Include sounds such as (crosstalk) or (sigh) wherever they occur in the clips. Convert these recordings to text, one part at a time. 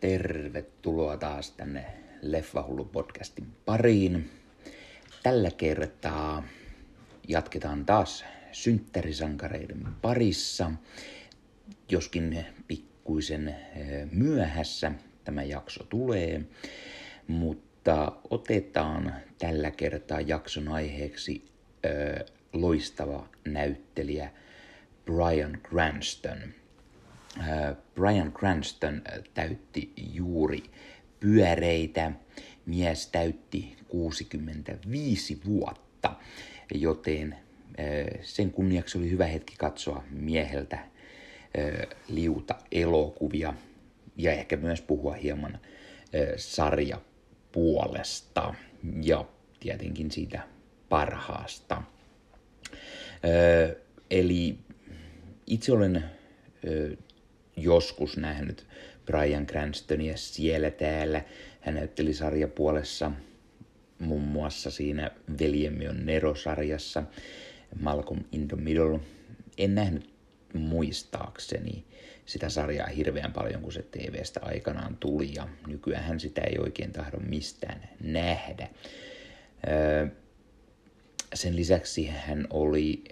Tervetuloa taas tänne Leffahullu podcastin pariin. Tällä kertaa jatketaan taas synttärisankareiden parissa, joskin pikkuisen eh, myöhässä tämä jakso tulee, mutta otetaan tällä kertaa jakson aiheeksi eh, loistava näyttelijä Brian Cranston – Brian Cranston äh, täytti juuri pyöreitä. Mies täytti 65 vuotta, joten äh, sen kunniaksi oli hyvä hetki katsoa mieheltä liuta elokuvia ja ehkä myös puhua hieman sarja puolesta ja tietenkin siitä parhaasta. Eli itse olen joskus nähnyt Brian Cranstonia siellä täällä. Hän näytteli sarjapuolessa muun muassa siinä Veljemme on Nero-sarjassa, Malcolm in the Middle. En nähnyt muistaakseni sitä sarjaa hirveän paljon, kun se TV-stä aikanaan tuli, ja nykyään sitä ei oikein tahdo mistään nähdä. sen lisäksi hän oli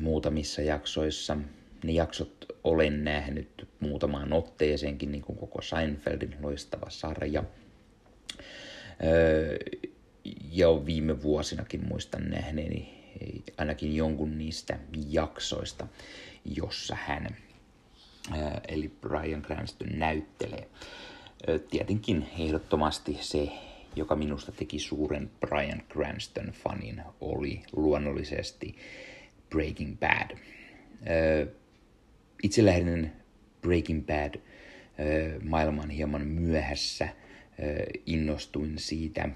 Muutamissa jaksoissa. Ne jaksot olen nähnyt muutamaan otteeseenkin, niin kuin koko Seinfeldin loistava sarja. ja viime vuosinakin muistan nähneeni ainakin jonkun niistä jaksoista, jossa hän, eli Brian Cranston, näyttelee. Tietenkin ehdottomasti se joka minusta teki suuren Brian Cranston-fanin, oli luonnollisesti Breaking Bad. itse lähdin Breaking Bad maailman hieman myöhässä. innostuin siitä,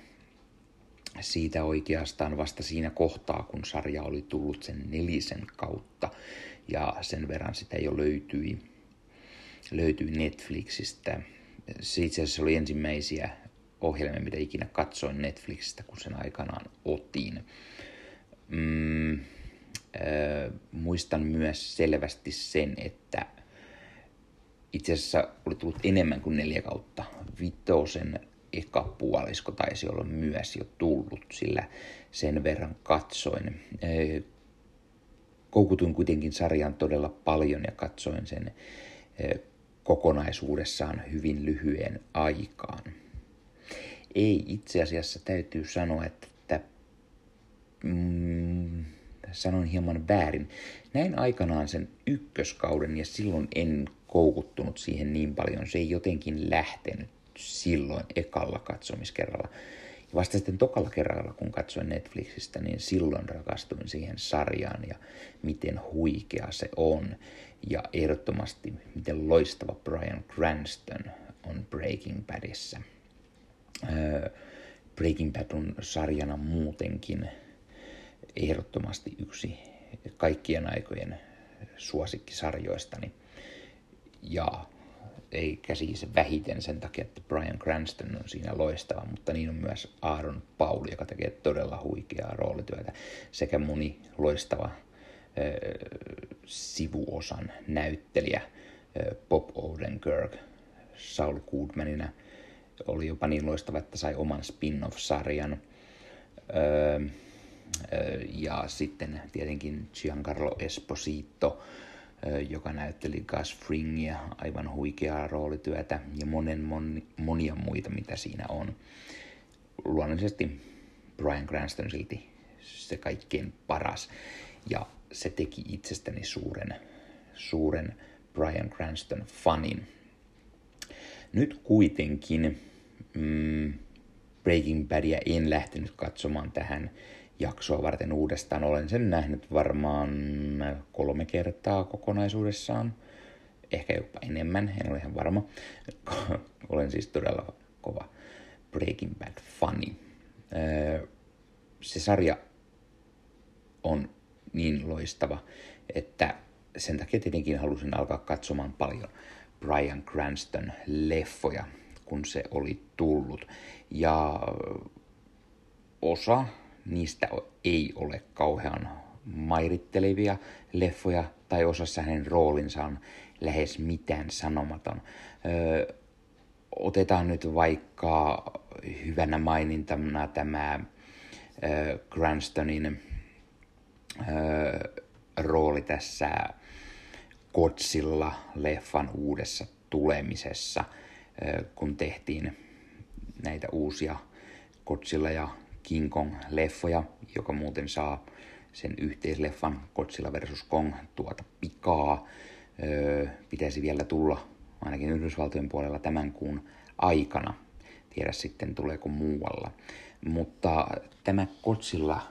siitä oikeastaan vasta siinä kohtaa, kun sarja oli tullut sen nelisen kautta. Ja sen verran sitä jo löytyi, löytyi Netflixistä. Se itse asiassa oli ensimmäisiä ohjelmia, mitä ikinä katsoin Netflixistä, kun sen aikanaan otin. Mm, muistan myös selvästi sen, että itse asiassa oli tullut enemmän kuin neljä kautta. Vitosen eka puolisko taisi olla myös jo tullut, sillä sen verran katsoin. Koukutuin kuitenkin sarjan todella paljon ja katsoin sen kokonaisuudessaan hyvin lyhyen aikaan ei itse asiassa täytyy sanoa, että, sanon hieman väärin. Näin aikanaan sen ykköskauden ja silloin en koukuttunut siihen niin paljon. Se ei jotenkin lähtenyt silloin ekalla katsomiskerralla. Ja vasta sitten tokalla kerralla, kun katsoin Netflixistä, niin silloin rakastuin siihen sarjaan ja miten huikea se on. Ja ehdottomasti, miten loistava Brian Cranston on Breaking Badissa. Breaking Bad on sarjana muutenkin ehdottomasti yksi kaikkien aikojen suosikkisarjoistani. Ja ei käsisi vähiten sen takia, että Brian Cranston on siinä loistava, mutta niin on myös Aaron Paul, joka tekee todella huikeaa roolityötä, sekä moni loistava äh, sivuosan näyttelijä äh, Bob Odenkirk Saul Goodmanina – oli jopa niin loistava, että sai oman spin-off-sarjan. Öö, ja sitten tietenkin Giancarlo Esposito, joka näytteli Gus Fringia, aivan huikeaa roolityötä ja monen moni, monia muita, mitä siinä on. Luonnollisesti Brian Cranston silti se kaikkein paras ja se teki itsestäni suuren, suuren Brian Cranston fanin. Nyt kuitenkin mm, Breaking Badia en lähtenyt katsomaan tähän jaksoa varten uudestaan. Olen sen nähnyt varmaan kolme kertaa kokonaisuudessaan. Ehkä jopa enemmän, en ole ihan varma. (laughs) Olen siis todella kova Breaking Bad-fani. Se sarja on niin loistava, että sen takia tietenkin halusin alkaa katsomaan paljon Brian Cranston leffoja kun se oli tullut. Ja osa niistä ei ole kauhean mairittelevia leffoja, tai osassa hänen roolinsa on lähes mitään sanomaton. Öö, otetaan nyt vaikka hyvänä mainintana tämä öö, Cranstonin öö, rooli tässä Godzilla-leffan uudessa tulemisessa, kun tehtiin näitä uusia Godzilla ja King Kong-leffoja, joka muuten saa sen yhteisleffan Godzilla vs. Kong tuota pikaa. Öö, pitäisi vielä tulla ainakin Yhdysvaltojen puolella tämän kuun aikana. Tiedä sitten tuleeko muualla. Mutta tämä Godzilla,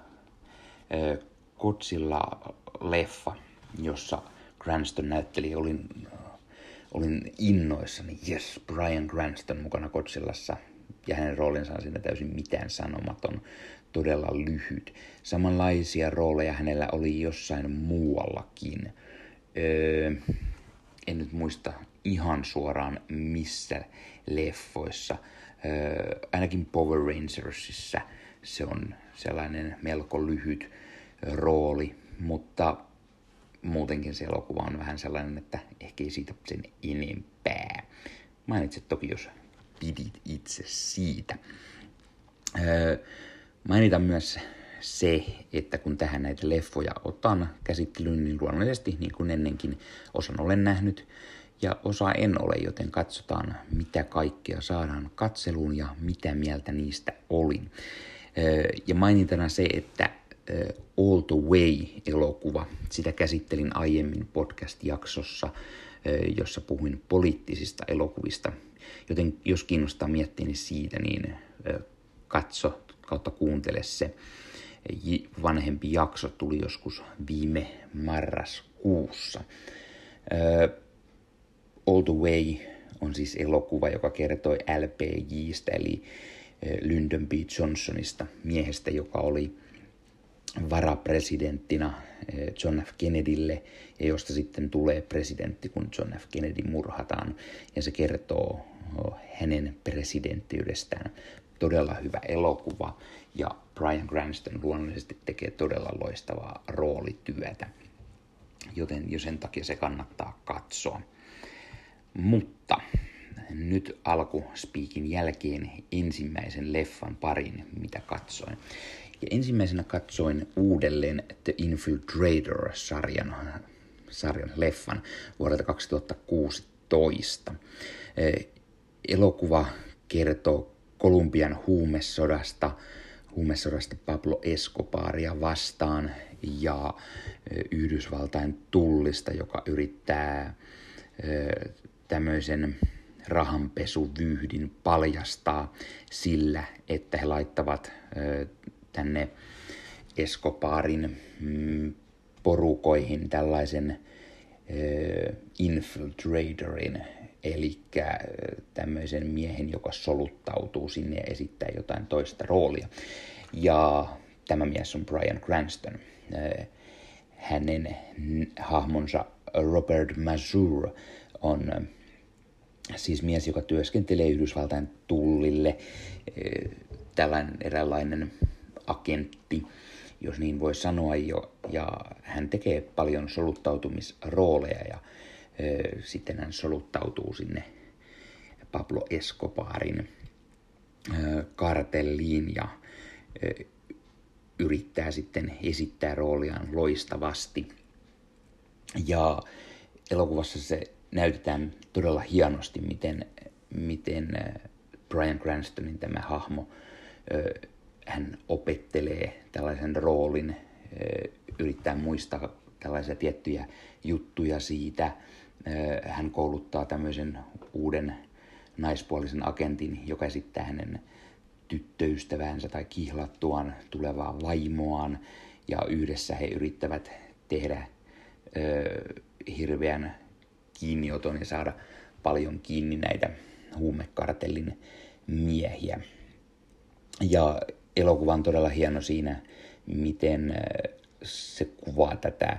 öö, Godzilla-leffa, jossa Cranston näytteli, olin, olin innoissani, yes, Brian Cranston mukana Godzillassa ja hänen roolinsa on siinä täysin mitään sanomaton, todella lyhyt. Samanlaisia rooleja hänellä oli jossain muuallakin. Öö, en nyt muista ihan suoraan missä leffoissa. Öö, ainakin Power Rangersissa se on sellainen melko lyhyt rooli, mutta muutenkin se elokuva on vähän sellainen, että ehkä ei siitä sen enempää. Mainitset toki, jos pidit itse siitä. Öö, mainitan myös se, että kun tähän näitä leffoja otan käsittelyyn, niin luonnollisesti niin kuin ennenkin osan olen nähnyt ja osa en ole, joten katsotaan mitä kaikkea saadaan katseluun ja mitä mieltä niistä olin. Öö, ja mainintana se, että öö, All the Way-elokuva, sitä käsittelin aiemmin podcast-jaksossa, jossa puhuin poliittisista elokuvista – Joten jos kiinnostaa miettiä niin siitä, niin katso kautta kuuntele se. Vanhempi jakso tuli joskus viime marraskuussa. All the Way on siis elokuva, joka kertoi LPJstä, eli Lyndon B. Johnsonista, miehestä, joka oli varapresidenttina John F. Kennedylle ja josta sitten tulee presidentti, kun John F. Kennedy murhataan. Ja se kertoo hänen presidenttiydestään. Todella hyvä elokuva ja Brian Cranston luonnollisesti tekee todella loistavaa roolityötä, joten jo sen takia se kannattaa katsoa. Mutta nyt alku Speakin jälkeen ensimmäisen leffan parin, mitä katsoin. Ja ensimmäisenä katsoin uudelleen The Infiltrator-sarjan sarjan leffan vuodelta 2016 elokuva kertoo Kolumbian huumesodasta, huumesodasta Pablo Escobaria vastaan ja Yhdysvaltain tullista, joka yrittää tämmöisen rahanpesuvyhdin paljastaa sillä, että he laittavat tänne Escobarin mm, porukoihin tällaisen infiltratorin, eli tämmöisen miehen, joka soluttautuu sinne ja esittää jotain toista roolia. Ja tämä mies on Brian Cranston. Hänen hahmonsa Robert Mazur on siis mies, joka työskentelee Yhdysvaltain tullille, tällainen eräänlainen agentti, jos niin voi sanoa, jo, ja hän tekee paljon soluttautumisrooleja ja sitten hän soluttautuu sinne Pablo Escobarin kartelliin ja yrittää sitten esittää rooliaan loistavasti. Ja elokuvassa se näytetään todella hienosti, miten, miten Brian Cranstonin tämä hahmo, hän opettelee tällaisen roolin, yrittää muistaa tällaisia tiettyjä juttuja siitä, hän kouluttaa tämmöisen uuden naispuolisen agentin, joka esittää hänen tyttöystäväänsä tai kihlattuaan tulevaa vaimoaan. Ja yhdessä he yrittävät tehdä ö, hirveän kiinnioton ja saada paljon kiinni näitä huumekartellin miehiä. Ja elokuva on todella hieno siinä, miten se kuvaa tätä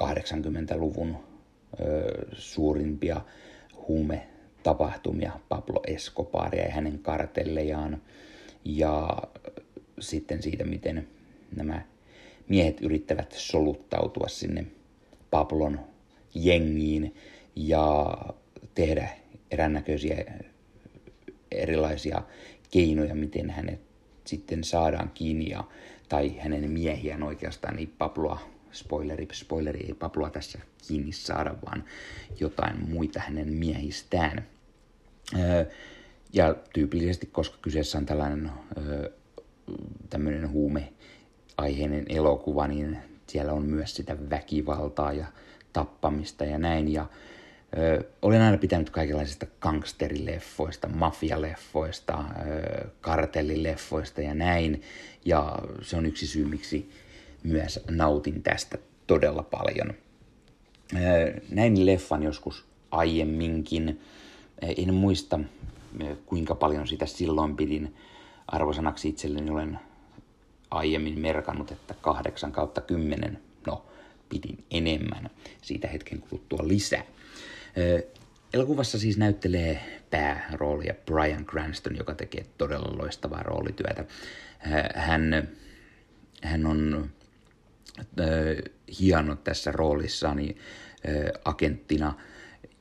80-luvun suurimpia huumetapahtumia Pablo Escobaria ja hänen kartellejaan. Ja sitten siitä, miten nämä miehet yrittävät soluttautua sinne Pablon jengiin ja tehdä erännäköisiä erilaisia keinoja, miten hänet sitten saadaan kiinni ja, tai hänen miehiään oikeastaan, niin Pabloa, spoileri, spoileri, ei Pabloa tässä kiinni saada, vaan jotain muita hänen miehistään. ja tyypillisesti, koska kyseessä on tällainen tämmöinen huumeaiheinen elokuva, niin siellä on myös sitä väkivaltaa ja tappamista ja näin. Ja ö, olen aina pitänyt kaikenlaisista gangsterileffoista, mafialeffoista, ö, kartellileffoista ja näin. Ja se on yksi syy, miksi myös nautin tästä todella paljon. Näin leffan joskus aiemminkin. En muista, kuinka paljon sitä silloin pidin arvosanaksi itselleni. Olen aiemmin merkannut, että 8 kautta 10, no pidin enemmän, siitä hetken kuluttua lisää. Elokuvassa siis näyttelee pääroolia Brian Cranston, joka tekee todella loistavaa roolityötä. Hän, hän on hieno tässä roolissaan äh, agenttina,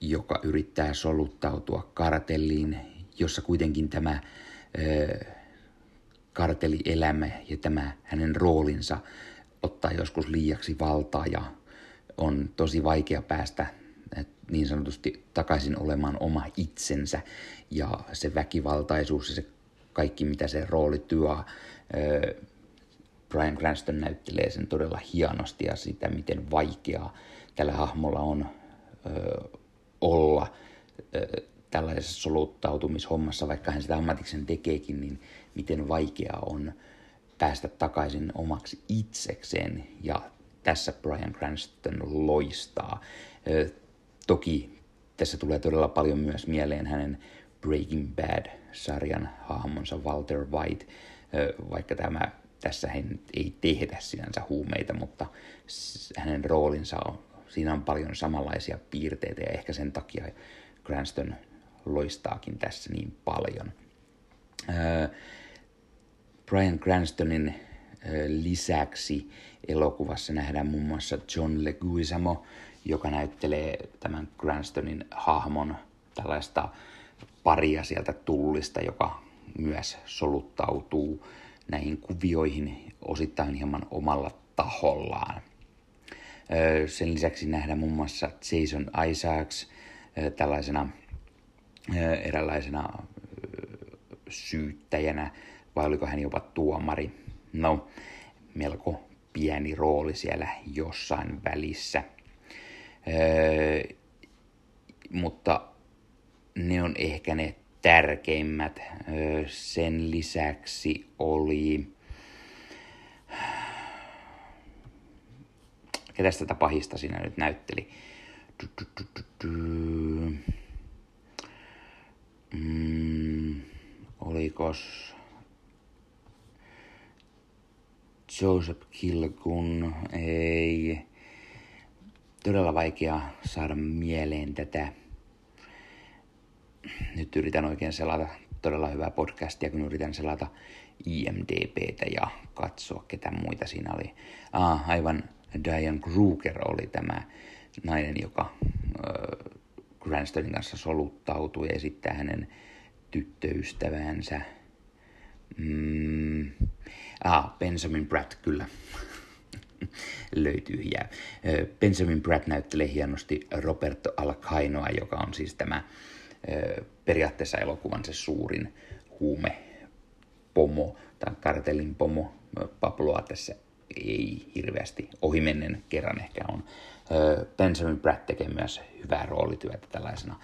joka yrittää soluttautua kartelliin, jossa kuitenkin tämä kartelielämä ja tämä hänen roolinsa ottaa joskus liiaksi valtaa ja on tosi vaikea päästä niin sanotusti takaisin olemaan oma itsensä ja se väkivaltaisuus ja se kaikki, mitä se rooli työ. Brian Cranston näyttelee sen todella hienosti ja sitä, miten vaikeaa tällä hahmolla on olla tällaisessa soluttautumishommassa, vaikka hän sitä ammatiksen tekeekin, niin miten vaikeaa on päästä takaisin omaksi itsekseen. Ja tässä Brian Cranston loistaa. Toki tässä tulee todella paljon myös mieleen hänen Breaking Bad-sarjan hahmonsa Walter White, vaikka tämä tässä hän ei tehdä sinänsä huumeita, mutta hänen roolinsa on, siinä on paljon samanlaisia piirteitä ja ehkä sen takia Cranston loistaakin tässä niin paljon. Brian Cranstonin lisäksi elokuvassa nähdään muun muassa John Leguizamo, joka näyttelee tämän Cranstonin hahmon tällaista paria sieltä tullista, joka myös soluttautuu näihin kuvioihin osittain hieman omalla tahollaan. Sen lisäksi nähdään muun muassa Jason Isaacs tällaisena eräänlaisena syyttäjänä, vai oliko hän jopa tuomari. No, melko pieni rooli siellä jossain välissä. Mutta ne on ehkä ne tärkeimmät. Sen lisäksi oli... Ketäs tätä pahista siinä nyt näytteli? Du. Mm, olikos Joseph Kilgun, ei todella vaikea saada mieleen tätä. Nyt yritän oikein selata todella hyvää podcastia, kun yritän selata IMDBtä ja katsoa, ketä muita siinä oli. Ah, aivan Diane Kruger oli tämä nainen, joka äh, Cranstonin kanssa soluttautui ja esittää hänen tyttöystävänsä. Mm. Ah, Benjamin Pratt, kyllä. (laughs) Löytyy jää. Benjamin Pratt näyttelee hienosti Roberto Alcainoa, joka on siis tämä periaatteessa elokuvan se suurin huume pomo tai kartelin pomo. Pabloa tässä ei hirveästi ohimennen kerran ehkä on. Benjamin Pratt tekee myös hyvää roolityötä tällaisena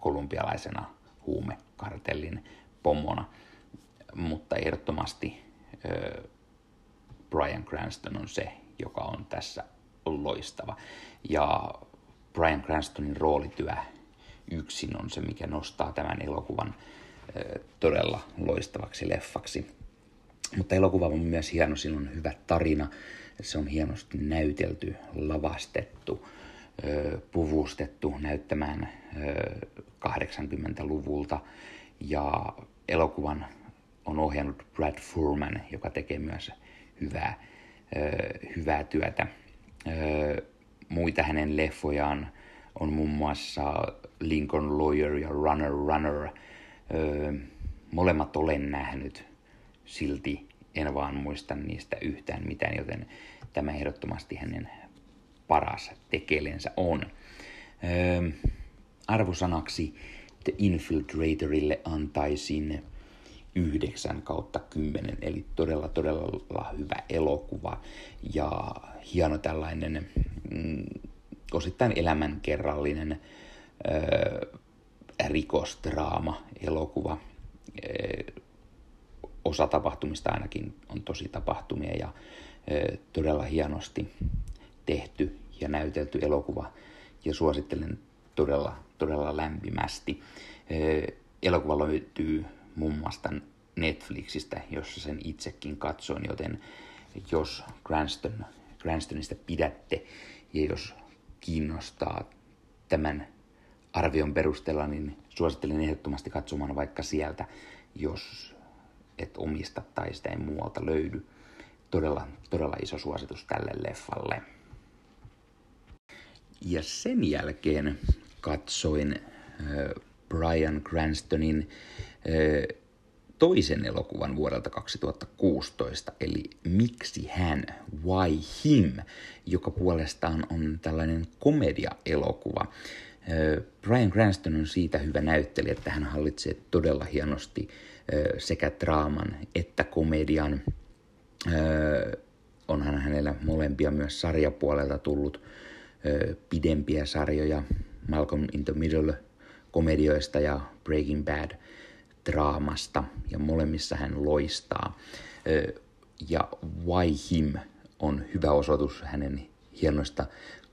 kolumbialaisena huumekartellin pomona, mutta ehdottomasti Brian Cranston on se, joka on tässä loistava. Ja Brian Cranstonin roolityö yksin on se, mikä nostaa tämän elokuvan todella loistavaksi leffaksi. Mutta elokuva on myös hieno, siinä on hyvä tarina, se on hienosti näytelty, lavastettu, puvustettu näyttämään 80-luvulta ja elokuvan on ohjannut Brad Furman, joka tekee myös hyvää, hyvää työtä. Muita hänen leffojaan on muun muassa Lincoln Lawyer ja Runner Runner. Molemmat olen nähnyt, silti en vaan muista niistä yhtään mitään, joten tämä ehdottomasti hänen paras tekelensä on. arvosanaksi The Infiltratorille antaisin 9 kautta 10, eli todella todella hyvä elokuva ja hieno tällainen mm, osittain elämänkerrallinen ö, rikostraama elokuva. Ö, osa tapahtumista ainakin on tosi tapahtumia ja ö, todella hienosti tehty ja näytelty elokuva ja suosittelen todella, todella lämpimästi. Elokuva löytyy muun muassa Netflixistä, jossa sen itsekin katsoin, joten jos Cranston, Cranstonista pidätte ja jos kiinnostaa tämän arvion perusteella, niin suosittelen ehdottomasti katsomaan vaikka sieltä, jos et omista tai sitä ei muualta löydy. Todella, todella iso suositus tälle leffalle. Ja sen jälkeen katsoin Brian Cranstonin toisen elokuvan vuodelta 2016, eli Miksi hän, Why Him, joka puolestaan on tällainen komedia-elokuva. Brian Cranston on siitä hyvä näyttelijä, että hän hallitsee todella hienosti sekä draaman että komedian. Onhan hänellä molempia myös sarjapuolelta tullut pidempiä sarjoja Malcolm in the Middle komedioista ja Breaking Bad draamasta ja molemmissa hän loistaa. Ja Why Him on hyvä osoitus hänen hienoista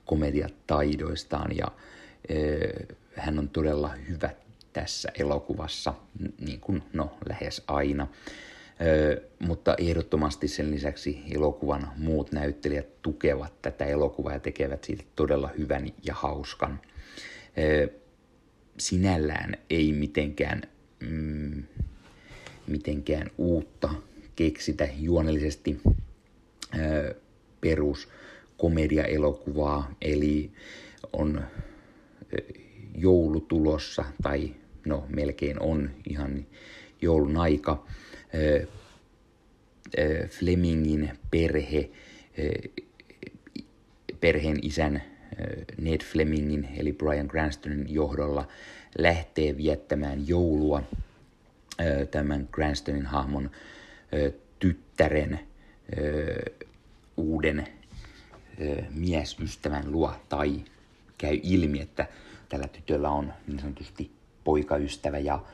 komediataidoistaan ja hän on todella hyvä tässä elokuvassa, niin kuin no lähes aina. Ö, mutta ehdottomasti sen lisäksi elokuvan muut näyttelijät tukevat tätä elokuvaa ja tekevät siitä todella hyvän ja hauskan. Ö, sinällään ei mitenkään mm, mitenkään uutta keksitä juonellisesti ö, perus komediaelokuvaa, eli on joulu tulossa, tai no melkein on ihan joulun aika. Flemingin perhe, perheen isän Ned Flemingin eli Brian Cranstonin johdolla lähtee viettämään joulua tämän Cranstonin hahmon tyttären uuden miesystävän luo tai käy ilmi, että tällä tytöllä on niin sanotusti poikaystävä ja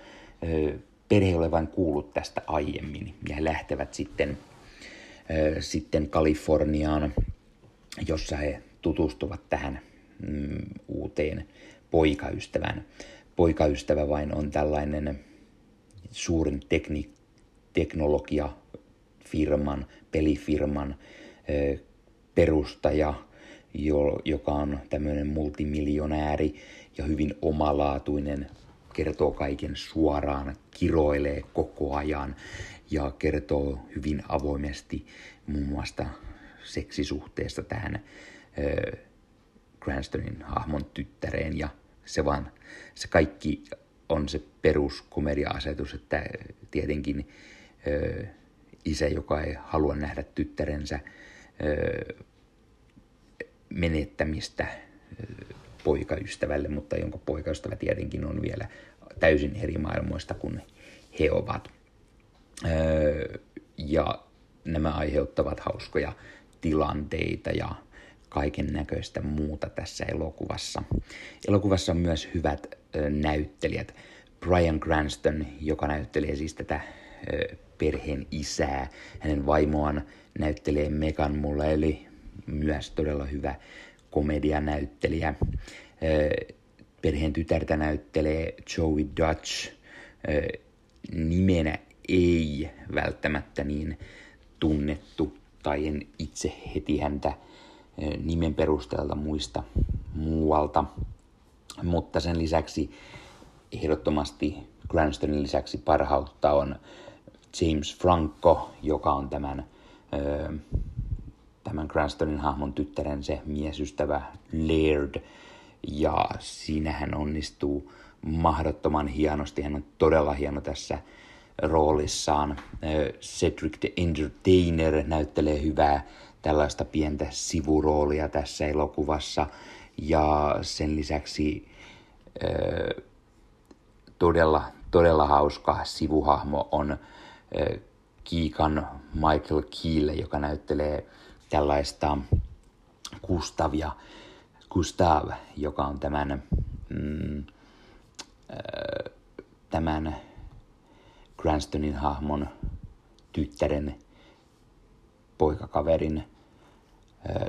perhe ei ole vain kuullut tästä aiemmin ja he lähtevät sitten, sitten Kaliforniaan, jossa he tutustuvat tähän mm, uuteen poikaystävään. Poikaystävä vain on tällainen suurin tekni, teknologiafirman, pelifirman perustaja, jo, joka on tämmöinen multimiljonääri ja hyvin omalaatuinen, kertoo kaiken suoraan, kiroilee koko ajan ja kertoo hyvin avoimesti muun muassa seksisuhteesta tähän Cranstonin hahmon tyttäreen ja se vaan, se kaikki on se peruskomedia-asetus, että tietenkin ö, isä, joka ei halua nähdä tyttärensä ö, menettämistä ö, poikaystävälle, mutta jonka poikaystävä tietenkin on vielä täysin eri maailmoista kuin he ovat. Ö, ja nämä aiheuttavat hauskoja tilanteita ja kaiken näköistä muuta tässä elokuvassa. Elokuvassa on myös hyvät ö, näyttelijät. Brian Cranston, joka näyttelee siis tätä ö, perheen isää. Hänen vaimoaan näyttelee Megan Mullally, myös todella hyvä komedianäyttelijä. Ö, perheen tytärtä näyttelee Joey Dutch. Ö, nimenä ei välttämättä niin tunnettu, tai en itse heti häntä nimen perusteella muista muualta. Mutta sen lisäksi ehdottomasti Cranstonin lisäksi parhautta on James Franco, joka on tämän tämän Cranstonin hahmon tyttären se miesystävä Laird. Ja siinä hän onnistuu mahdottoman hienosti. Hän on todella hieno tässä roolissaan. Cedric the Entertainer näyttelee hyvää tällaista pientä sivuroolia tässä elokuvassa. Ja sen lisäksi todella, todella hauska sivuhahmo on Kiikan Michael Keele, joka näyttelee tällaista Gustavia, Gustav, joka on tämän, mm, tämän Cranstonin hahmon tyttären poikakaverin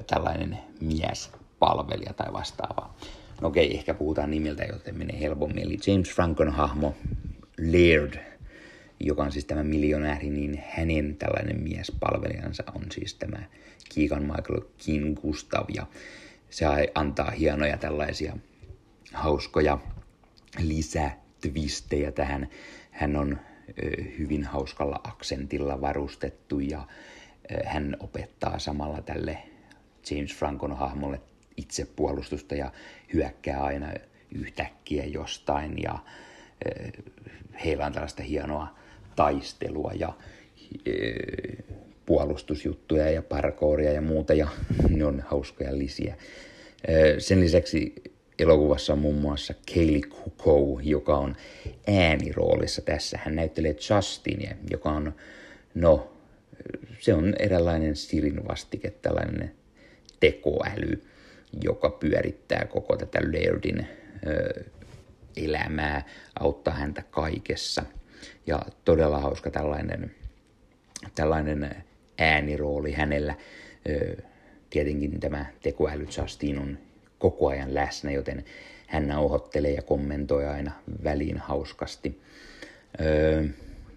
tällainen miespalvelija tai vastaava. No okei, ehkä puhutaan nimeltä, joten menee helpommin. Eli James Frankon hahmo Laird, joka on siis tämä miljonääri, niin hänen tällainen miespalvelijansa on siis tämä Keegan Michael King Gustav, ja se antaa hienoja tällaisia hauskoja lisätvistejä tähän. Hän on hyvin hauskalla aksentilla varustettu ja hän opettaa samalla tälle James Frankon hahmolle itsepuolustusta ja hyökkää aina yhtäkkiä jostain ja heillä on tällaista hienoa taistelua ja puolustusjuttuja ja parkouria ja muuta ja ne on hauskoja lisiä. Sen lisäksi elokuvassa on muun muassa Kaylee Kuko, joka on ääniroolissa tässä. Hän näyttelee Justinia, joka on, no, se on eräänlainen Sirin vastike, tällainen tekoäly, joka pyörittää koko tätä Lairdin elämää, auttaa häntä kaikessa. Ja todella hauska tällainen, tällainen äänirooli hänellä. Tietenkin tämä tekoäly Justin on koko ajan läsnä, joten hän nauhoittelee ja kommentoi aina väliin hauskasti.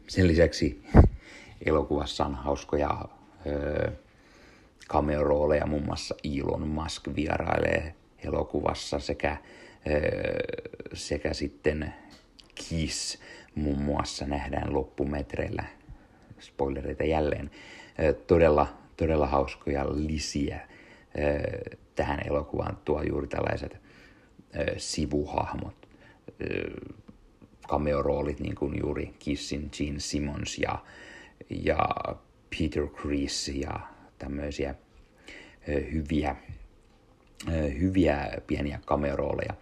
Sen lisäksi (laughs) elokuvassa on hauskoja cameo-rooleja, muun muassa Elon Musk vierailee elokuvassa sekä, sekä sitten Kiss. Muun muassa nähdään loppumetreillä, spoilereita jälleen, todella, todella hauskoja lisiä tähän elokuvaan tuo juuri tällaiset sivuhahmot, cameo-roolit, niin kuin juuri Kissin Gene Simmons ja, ja Peter Chris ja tämmöisiä hyviä, hyviä pieniä cameo-rooleja.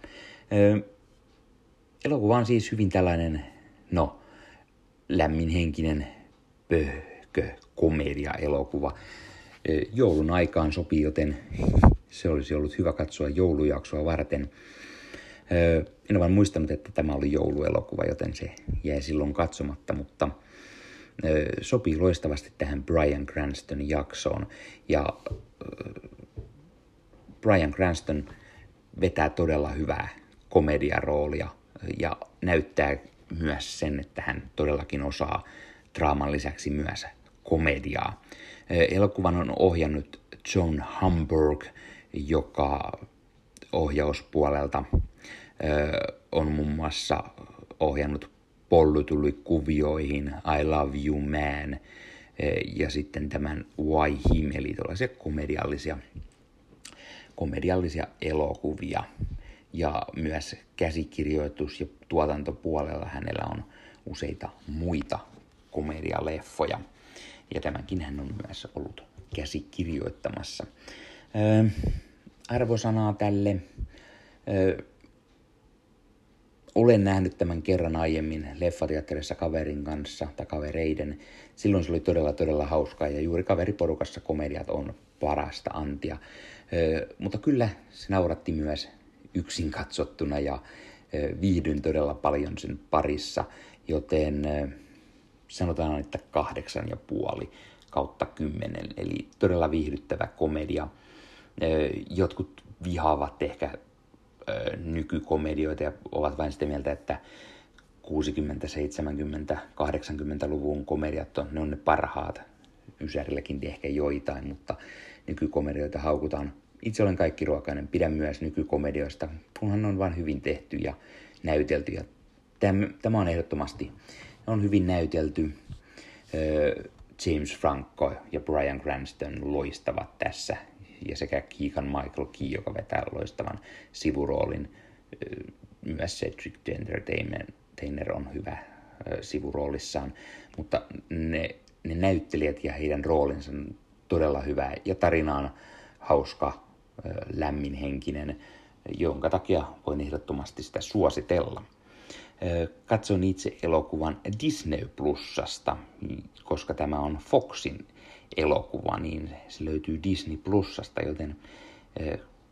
Ö, elokuva on siis hyvin tällainen, no, lämminhenkinen pöhkö komedia-elokuva. Joulun aikaan sopii, joten se olisi ollut hyvä katsoa joulujaksoa varten. En vaan muistanut, että tämä oli jouluelokuva, joten se jäi silloin katsomatta, mutta sopii loistavasti tähän Brian Cranston jaksoon. Ja Brian Cranston vetää todella hyvää komediaroolia ja näyttää myös sen, että hän todellakin osaa draaman lisäksi myös komediaa. Elokuvan on ohjannut John Hamburg – joka ohjauspuolelta on muun muassa ohjannut Pollu kuvioihin, I Love You Man ja sitten tämän Why Him, eli tällaisia komediallisia, komediallisia elokuvia. Ja myös käsikirjoitus- ja tuotantopuolella hänellä on useita muita komedialeffoja. Ja tämänkin hän on myös ollut käsikirjoittamassa arvosanaa tälle. Olen nähnyt tämän kerran aiemmin leffateatterissa kaverin kanssa tai kavereiden. Silloin se oli todella todella hauskaa ja juuri kaveriporukassa komediat on parasta antia. Ö, mutta kyllä se nauratti myös yksin katsottuna ja ö, viihdyin todella paljon sen parissa, joten ö, sanotaan, että kahdeksan ja puoli kautta kymmenen, eli todella viihdyttävä komedia – Jotkut vihaavat ehkä nykykomedioita ja ovat vain sitä mieltä, että 60, 70, 80-luvun komediat on, ne on ne parhaat. Ysärilläkin ehkä joitain, mutta nykykomedioita haukutaan. Itse olen kaikki ruokainen, pidän myös nykykomedioista, kunhan ne on vain hyvin tehty ja näytelty. Ja tämä on ehdottomasti on hyvin näytelty. James Franco ja Brian Cranston loistavat tässä, ja sekä Keegan Michael Key, joka vetää loistavan sivuroolin. Myös Cedric the Entertainer on hyvä sivuroolissaan, mutta ne, ne näyttelijät ja heidän roolinsa on todella hyvä, ja tarina on hauska, lämminhenkinen, jonka takia voin ehdottomasti sitä suositella. Katson itse elokuvan Disney Plusasta, koska tämä on Foxin elokuva, niin se löytyy Disney Plusasta, joten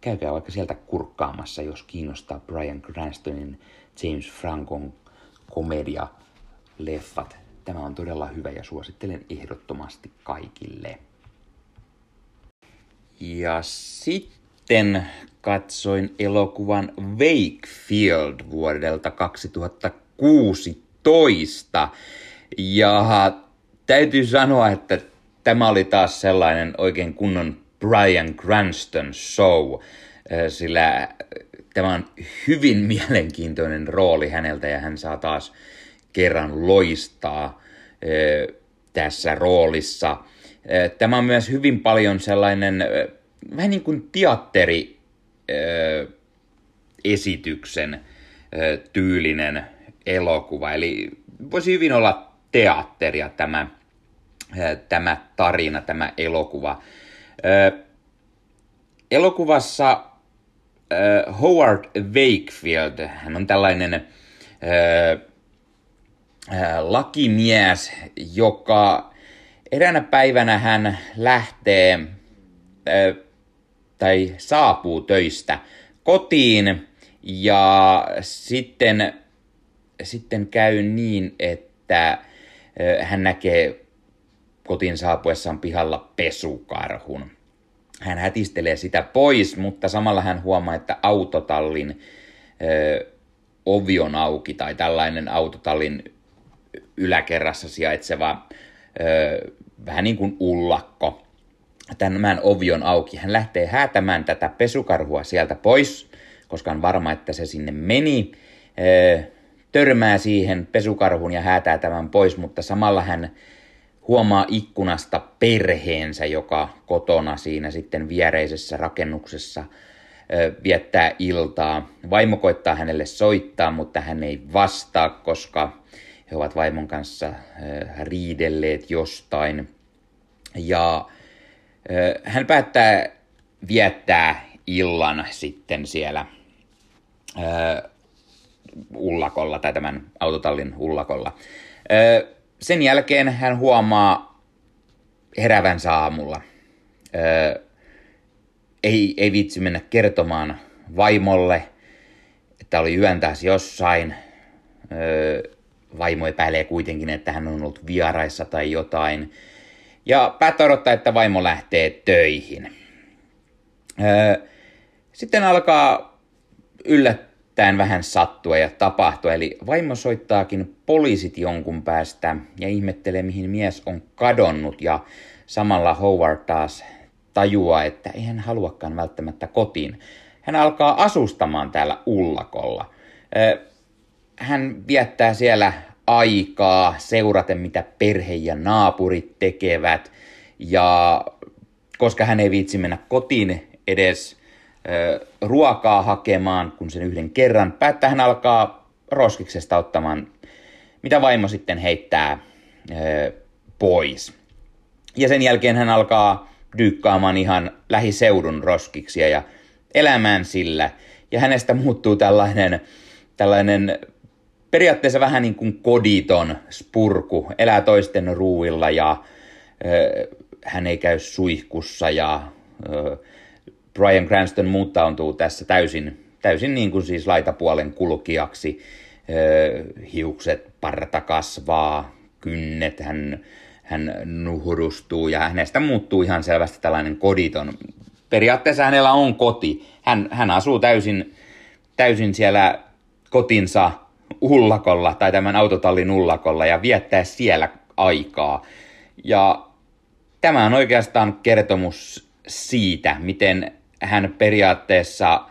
käykää vaikka sieltä kurkkaamassa, jos kiinnostaa Brian Cranstonin, James Francon komedia leffat. Tämä on todella hyvä ja suosittelen ehdottomasti kaikille. Ja sitten katsoin elokuvan Wakefield vuodelta 2016. Ja täytyy sanoa, että tämä oli taas sellainen oikein kunnon Brian Cranston show, sillä tämä on hyvin (laughs) mielenkiintoinen rooli häneltä ja hän saa taas kerran loistaa tässä roolissa. Tämä on myös hyvin paljon sellainen vähän niin kuin teatteri esityksen tyylinen elokuva. Eli voisi hyvin olla teatteria tämä, tämä tarina, tämä elokuva. Elokuvassa Howard Wakefield, hän on tällainen lakimies, joka eräänä päivänä hän lähtee tai saapuu töistä kotiin ja sitten, sitten käy niin, että hän näkee kotiin saapuessaan pihalla pesukarhun. Hän hätistelee sitä pois, mutta samalla hän huomaa, että autotallin ö, ovi on auki tai tällainen autotallin yläkerrassa sijaitseva ö, vähän niin kuin ullakko tämän ovi on auki. Hän lähtee häätämään tätä pesukarhua sieltä pois, koska on varma, että se sinne meni. Törmää siihen pesukarhun ja häätää tämän pois, mutta samalla hän huomaa ikkunasta perheensä, joka kotona siinä sitten viereisessä rakennuksessa viettää iltaa. Vaimo koittaa hänelle soittaa, mutta hän ei vastaa, koska he ovat vaimon kanssa riidelleet jostain. Ja hän päättää viettää illan sitten siellä ullakolla tai tämän autotallin ullakolla. Sen jälkeen hän huomaa herävänsä aamulla. Ei, ei vitsi mennä kertomaan vaimolle, että oli yön taas jossain. Vaimo epäilee kuitenkin, että hän on ollut vieraissa tai jotain ja päättää odottaa, että vaimo lähtee töihin. Sitten alkaa yllättäen vähän sattua ja tapahtua, eli vaimo soittaakin poliisit jonkun päästä ja ihmettelee, mihin mies on kadonnut ja samalla Howard taas tajuaa, että ei hän haluakaan välttämättä kotiin. Hän alkaa asustamaan täällä ullakolla. Hän viettää siellä aikaa seuraten, mitä perhe ja naapurit tekevät. Ja koska hän ei viitsi mennä kotiin edes ruokaa hakemaan, kun sen yhden kerran, päättää hän alkaa roskiksesta ottamaan, mitä vaimo sitten heittää pois. Ja sen jälkeen hän alkaa dyykkaamaan ihan lähiseudun roskiksia ja elämään sillä. Ja hänestä muuttuu tällainen, tällainen periaatteessa vähän niin kuin koditon spurku, elää toisten ruuilla ja ö, hän ei käy suihkussa ja ö, Brian Cranston muuttautuu tässä täysin, täysin niin kuin siis laitapuolen kulkijaksi. Hiukset, parta kasvaa, kynnet, hän, hän nuhrustuu ja hänestä muuttuu ihan selvästi tällainen koditon. Periaatteessa hänellä on koti. Hän, hän asuu täysin, täysin siellä kotinsa ullakolla tai tämän autotallin ullakolla ja viettää siellä aikaa. Ja tämä on oikeastaan kertomus siitä, miten hän periaatteessa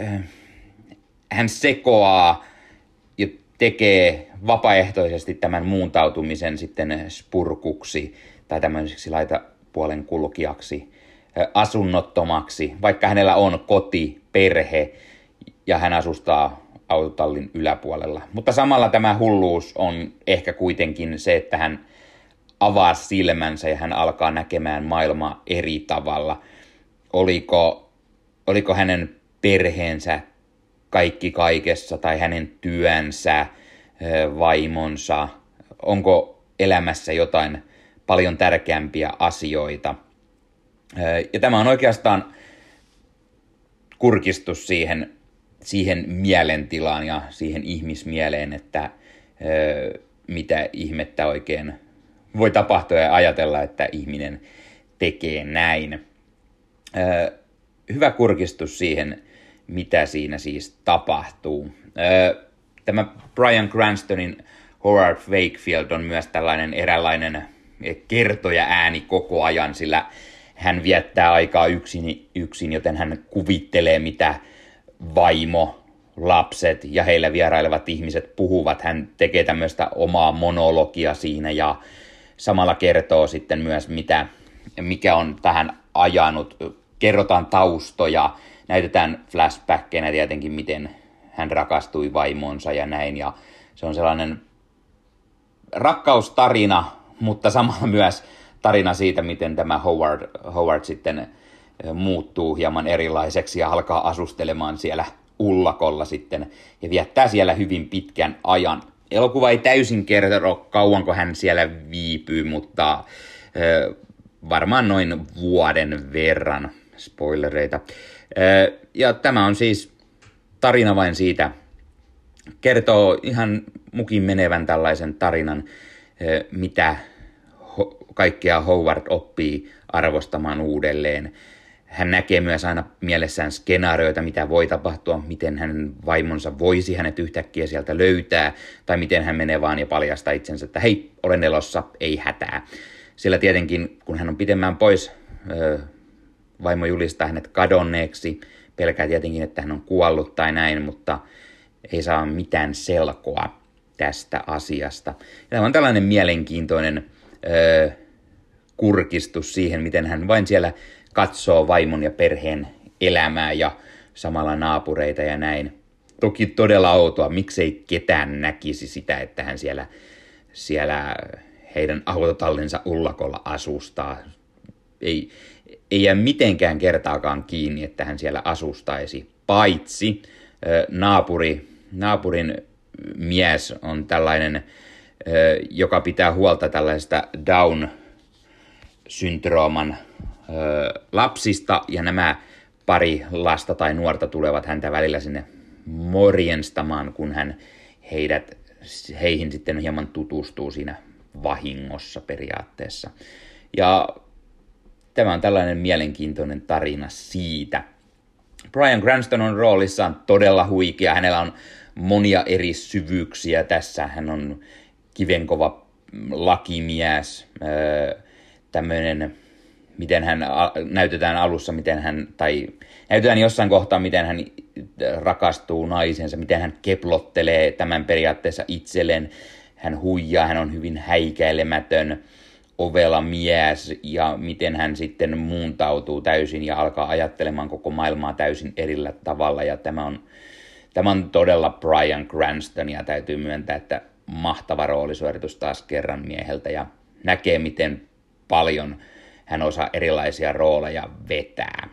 äh, hän sekoaa tekee vapaaehtoisesti tämän muuntautumisen sitten spurkuksi tai tämmöiseksi laitapuolen kulkijaksi, asunnottomaksi, vaikka hänellä on koti, perhe ja hän asustaa autotallin yläpuolella. Mutta samalla tämä hulluus on ehkä kuitenkin se, että hän avaa silmänsä ja hän alkaa näkemään maailmaa eri tavalla. Oliko, oliko hänen perheensä kaikki kaikessa tai hänen työnsä, vaimonsa, onko elämässä jotain paljon tärkeämpiä asioita. Ja tämä on oikeastaan kurkistus siihen, siihen mielentilaan ja siihen ihmismieleen, että mitä ihmettä oikein voi tapahtua ja ajatella, että ihminen tekee näin. Hyvä kurkistus siihen, mitä siinä siis tapahtuu. Tämä Brian Cranstonin Howard Wakefield on myös tällainen eräänlainen kertoja ääni koko ajan, sillä hän viettää aikaa yksin, yksin, joten hän kuvittelee, mitä vaimo, lapset ja heillä vierailevat ihmiset puhuvat. Hän tekee tämmöistä omaa monologia siinä ja samalla kertoo sitten myös, mitä, mikä on tähän ajanut. Kerrotaan taustoja, näytetään flashbackkeinä tietenkin, miten hän rakastui vaimonsa ja näin. Ja se on sellainen rakkaustarina, mutta samalla myös tarina siitä, miten tämä Howard, Howard sitten muuttuu hieman erilaiseksi ja alkaa asustelemaan siellä ullakolla sitten ja viettää siellä hyvin pitkän ajan. Elokuva ei täysin kerro kauanko hän siellä viipyy, mutta ö, varmaan noin vuoden verran spoilereita. Ö, ja tämä on siis tarina vain siitä, kertoo ihan mukin menevän tällaisen tarinan, mitä kaikkea Howard oppii arvostamaan uudelleen. Hän näkee myös aina mielessään skenaarioita, mitä voi tapahtua, miten hänen vaimonsa voisi hänet yhtäkkiä sieltä löytää, tai miten hän menee vaan ja paljastaa itsensä, että hei, olen elossa, ei hätää. Sillä tietenkin, kun hän on pidemmään pois, vaimo julistaa hänet kadonneeksi, pelkää tietenkin, että hän on kuollut tai näin, mutta ei saa mitään selkoa tästä asiasta. Ja tämä on tällainen mielenkiintoinen ö, kurkistus siihen, miten hän vain siellä katsoo vaimon ja perheen elämää ja samalla naapureita ja näin. Toki todella outoa, miksei ketään näkisi sitä, että hän siellä, siellä heidän autotallinsa ullakolla asustaa. Ei, ei jää mitenkään kertaakaan kiinni, että hän siellä asustaisi, paitsi naapuri, naapurin mies on tällainen, joka pitää huolta tällaisesta Down-syndrooman lapsista, ja nämä pari lasta tai nuorta tulevat häntä välillä sinne morjenstamaan, kun hän heidät, heihin sitten hieman tutustuu siinä vahingossa periaatteessa. Ja tämä on tällainen mielenkiintoinen tarina siitä. Brian Cranston on roolissaan todella huikea. Hänellä on monia eri syvyyksiä tässä. Hän on kivenkova lakimies, tämmöinen, miten hän näytetään alussa, miten hän, tai näytetään jossain kohtaa, miten hän rakastuu naisensa, miten hän keplottelee tämän periaatteessa itselleen. Hän huijaa, hän on hyvin häikäilemätön ovela mies ja miten hän sitten muuntautuu täysin ja alkaa ajattelemaan koko maailmaa täysin erillä tavalla. Ja tämä on, tämä on todella Brian Cranston ja täytyy myöntää, että mahtava roolisuoritus taas kerran mieheltä ja näkee, miten paljon hän osaa erilaisia rooleja vetää.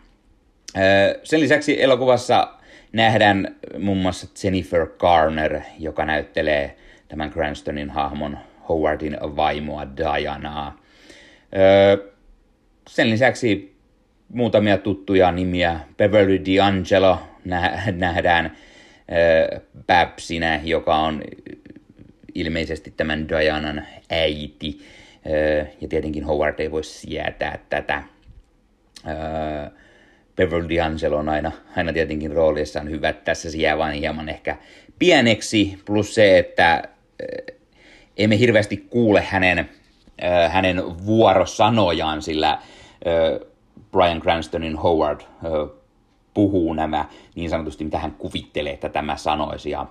Sen lisäksi elokuvassa nähdään muun muassa Jennifer Garner, joka näyttelee tämän Cranstonin hahmon Howardin vaimoa Dianaa. sen lisäksi muutamia tuttuja nimiä. Beverly D'Angelo nähdään Babsinä, joka on ilmeisesti tämän Dianan äiti. ja tietenkin Howard ei voi sietää tätä. Beverly D'Angelo on aina, aina tietenkin roolissaan hyvä. Tässä se jää vain hieman ehkä pieneksi, plus se, että emme hirveästi kuule hänen, äh, hänen vuorosanojaan, sillä äh, Brian Cranstonin Howard äh, puhuu nämä niin sanotusti, mitä hän kuvittelee, että tämä sanoisi. Ja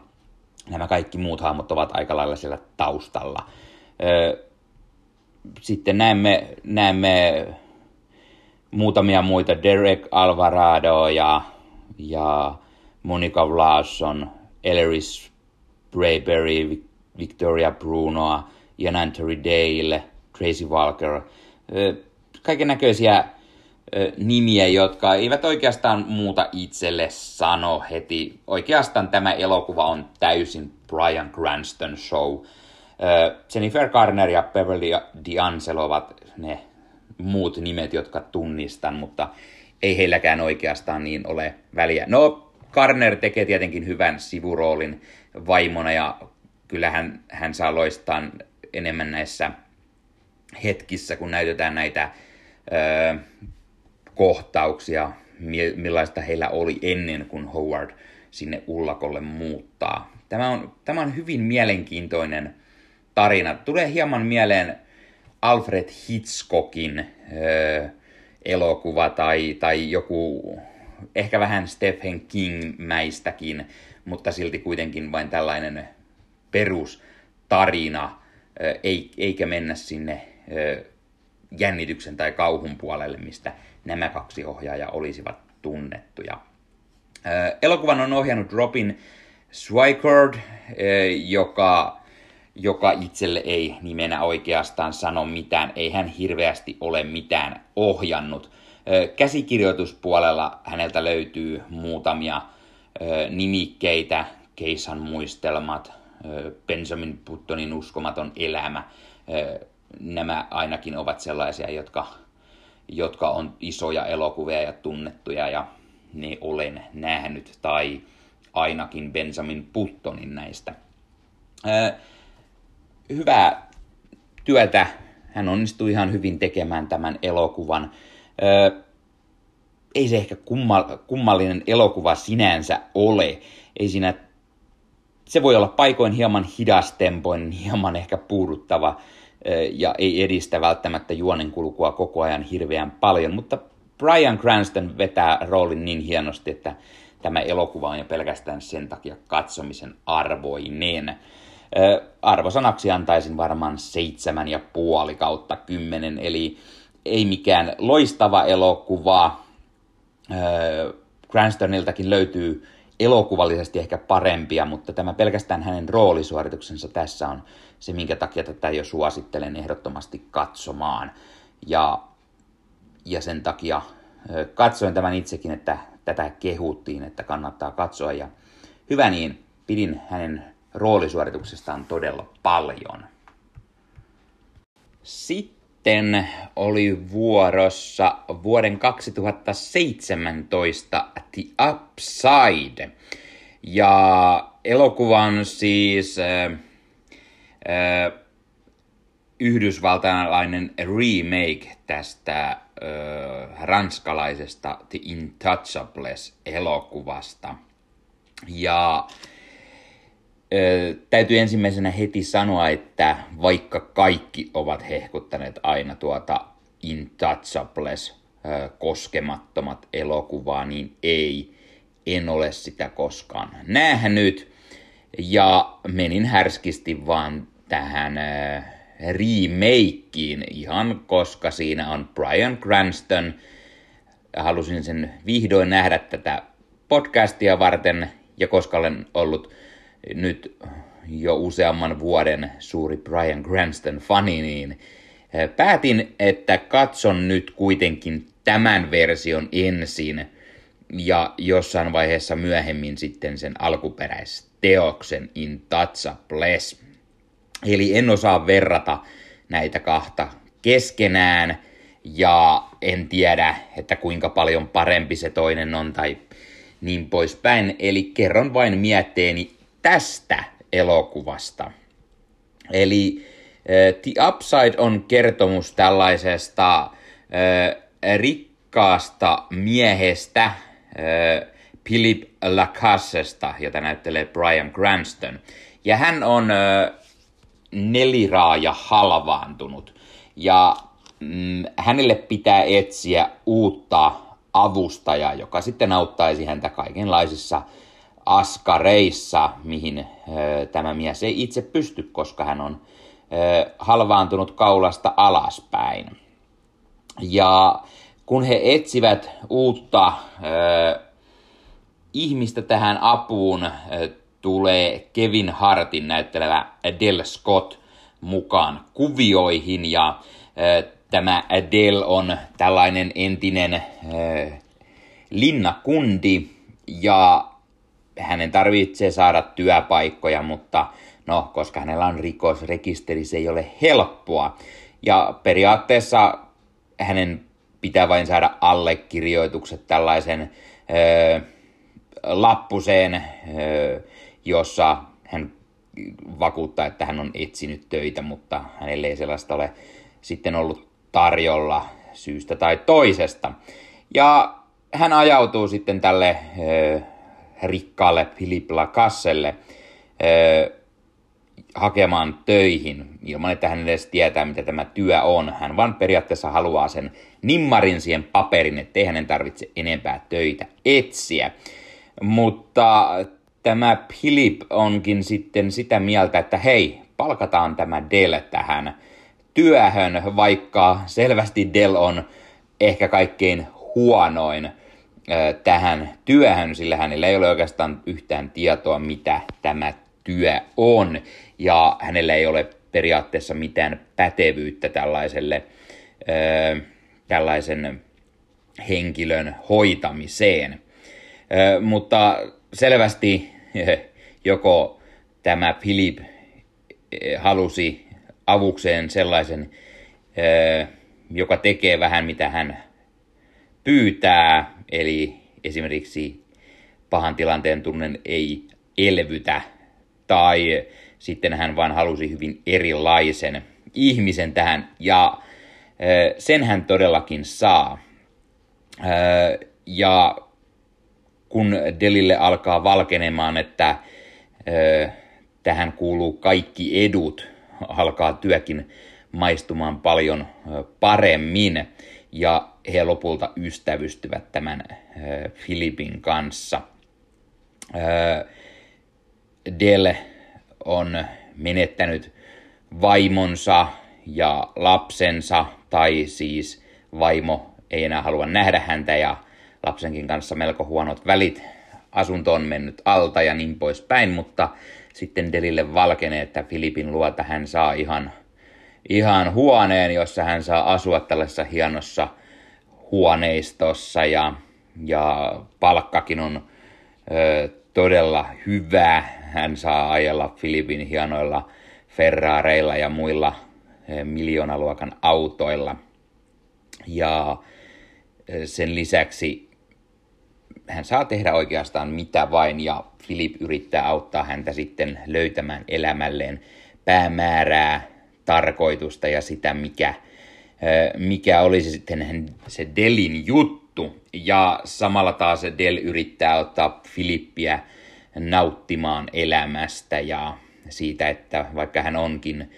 nämä kaikki muut hahmot ovat aika lailla siellä taustalla. Sitten näemme, näemme muutamia muita, Derek Alvarado ja, ja Monica Lawson, Elleris Brayberry, Victoria Brunoa, Ian Anthony Dale, Tracy Walker, kaiken näköisiä nimiä, jotka eivät oikeastaan muuta itselle sano heti. Oikeastaan tämä elokuva on täysin Brian Cranston show. Jennifer Garner ja Beverly D'Angelo ovat ne muut nimet, jotka tunnistan, mutta ei heilläkään oikeastaan niin ole väliä. No, Garner tekee tietenkin hyvän sivuroolin vaimona ja kyllähän hän saa loistaa enemmän näissä hetkissä, kun näytetään näitä ö, kohtauksia, millaista heillä oli ennen kuin Howard sinne Ullakolle muuttaa. Tämä on, tämä on hyvin mielenkiintoinen tarina. Tulee hieman mieleen Alfred Hitchcockin ö, elokuva tai, tai joku ehkä vähän Stephen King-mäistäkin, mutta silti kuitenkin vain tällainen perustarina, eikä mennä sinne jännityksen tai kauhun puolelle, mistä nämä kaksi ohjaajaa olisivat tunnettuja. Elokuvan on ohjannut Robin Swikard, joka, joka itselle ei nimenä oikeastaan sano mitään. Ei hän hirveästi ole mitään ohjannut. Käsikirjoituspuolella häneltä löytyy muutamia nimikkeitä, Keisan muistelmat, Benjamin Buttonin uskomaton elämä. Nämä ainakin ovat sellaisia, jotka, jotka on isoja elokuvia ja tunnettuja ja ne olen nähnyt tai ainakin Benjamin Buttonin näistä. Hyvää työtä. Hän onnistui ihan hyvin tekemään tämän elokuvan. Ei se ehkä kummallinen elokuva sinänsä ole. Ei siinä se voi olla paikoin hieman hidastempoinen, (laughs) hieman ehkä puuduttava ja ei edistä välttämättä juonen kulkua koko ajan hirveän paljon, mutta Brian Cranston vetää roolin niin hienosti, että tämä elokuva on jo pelkästään sen takia katsomisen arvoinen. Arvosanaksi antaisin varmaan seitsemän ja puoli kautta kymmenen, eli ei mikään loistava elokuva. Cranstoniltakin löytyy elokuvallisesti ehkä parempia, mutta tämä pelkästään hänen roolisuorituksensa tässä on se, minkä takia tätä jo suosittelen ehdottomasti katsomaan. Ja, ja sen takia katsoin tämän itsekin, että tätä kehuttiin, että kannattaa katsoa. Ja hyvä niin, pidin hänen roolisuorituksestaan todella paljon. Sitten oli vuorossa vuoden 2017 The Upside. Ja elokuvan siis äh, äh, yhdysvaltalainen remake tästä äh, ranskalaisesta The Intouchables-elokuvasta. Ja täytyy ensimmäisenä heti sanoa, että vaikka kaikki ovat hehkuttaneet aina tuota Intouchables koskemattomat elokuvaa, niin ei, en ole sitä koskaan nähnyt. Ja menin härskisti vaan tähän remakeen ihan, koska siinä on Brian Cranston. Halusin sen vihdoin nähdä tätä podcastia varten, ja koska olen ollut nyt jo useamman vuoden suuri Brian Cranston fani, niin päätin, että katson nyt kuitenkin tämän version ensin ja jossain vaiheessa myöhemmin sitten sen alkuperäisteoksen In Bless. Eli en osaa verrata näitä kahta keskenään ja en tiedä, että kuinka paljon parempi se toinen on tai niin poispäin. Eli kerron vain mietteeni tästä elokuvasta. Eli The Upside on kertomus tällaisesta rikkaasta miehestä, Philip Lacassesta, jota näyttelee Brian Cranston. Ja hän on neliraaja halvaantunut. Ja mm, hänelle pitää etsiä uutta avustajaa, joka sitten auttaisi häntä kaikenlaisissa askareissa, mihin tämä mies ei itse pysty, koska hän on halvaantunut kaulasta alaspäin. Ja kun he etsivät uutta ihmistä tähän apuun, tulee Kevin Hartin näyttelevä Del Scott mukaan kuvioihin ja tämä Adele on tällainen entinen linnakundi ja hänen tarvitsee saada työpaikkoja, mutta no, koska hänellä on rikosrekisteri, se ei ole helppoa. Ja periaatteessa hänen pitää vain saada allekirjoitukset tällaisen ö, lappuseen, ö, jossa hän vakuuttaa, että hän on etsinyt töitä, mutta hänelle ei sellaista ole sitten ollut tarjolla syystä tai toisesta. Ja hän ajautuu sitten tälle ö, rikkaalle Philip Lacasselle ö, hakemaan töihin ilman, että hän edes tietää, mitä tämä työ on. Hän vaan periaatteessa haluaa sen nimmarin siihen paperin, ettei hänen tarvitse enempää töitä etsiä. Mutta tämä Philip onkin sitten sitä mieltä, että hei, palkataan tämä Dell tähän työhön, vaikka selvästi Dell on ehkä kaikkein huonoin tähän työhön, sillä hänellä ei ole oikeastaan yhtään tietoa, mitä tämä työ on, ja hänellä ei ole periaatteessa mitään pätevyyttä tällaiselle, tällaisen henkilön hoitamiseen. Mutta selvästi joko tämä Philip halusi avukseen sellaisen, joka tekee vähän mitä hän pyytää, eli esimerkiksi pahan tilanteen tunnen ei elvytä, tai sitten hän vain halusi hyvin erilaisen ihmisen tähän, ja sen hän todellakin saa. Ja kun Delille alkaa valkenemaan, että tähän kuuluu kaikki edut, alkaa työkin maistumaan paljon paremmin, ja he lopulta ystävystyvät tämän Filipin kanssa. Del on menettänyt vaimonsa ja lapsensa, tai siis vaimo ei enää halua nähdä häntä ja lapsenkin kanssa melko huonot välit. Asunto on mennyt alta ja niin poispäin, mutta sitten Delille valkenee, että Filipin luota hän saa ihan, ihan huoneen, jossa hän saa asua tällaisessa hienossa huoneistossa ja, ja palkkakin on ö, todella hyvä. Hän saa ajella Filipin hienoilla Ferrareilla ja muilla ö, miljoonaluokan autoilla. Ja sen lisäksi hän saa tehdä oikeastaan mitä vain ja Filip yrittää auttaa häntä sitten löytämään elämälleen päämäärää, tarkoitusta ja sitä, mikä, mikä olisi sitten se Delin juttu. Ja samalla taas Del yrittää ottaa Filippiä nauttimaan elämästä ja siitä, että vaikka hän onkin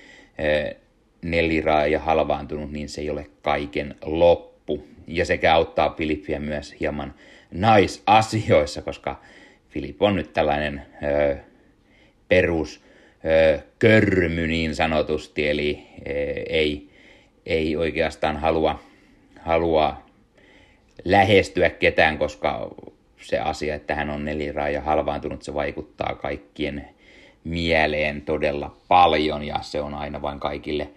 neliraa ja halvaantunut, niin se ei ole kaiken loppu. Ja sekä auttaa Filippiä myös hieman naisasioissa, koska Filip on nyt tällainen ö, perus ö, körmy niin sanotusti, eli ö, ei, ei oikeastaan halua, halua lähestyä ketään, koska se asia, että hän on neliraa ja halvaantunut, se vaikuttaa kaikkien mieleen todella paljon ja se on aina vain kaikille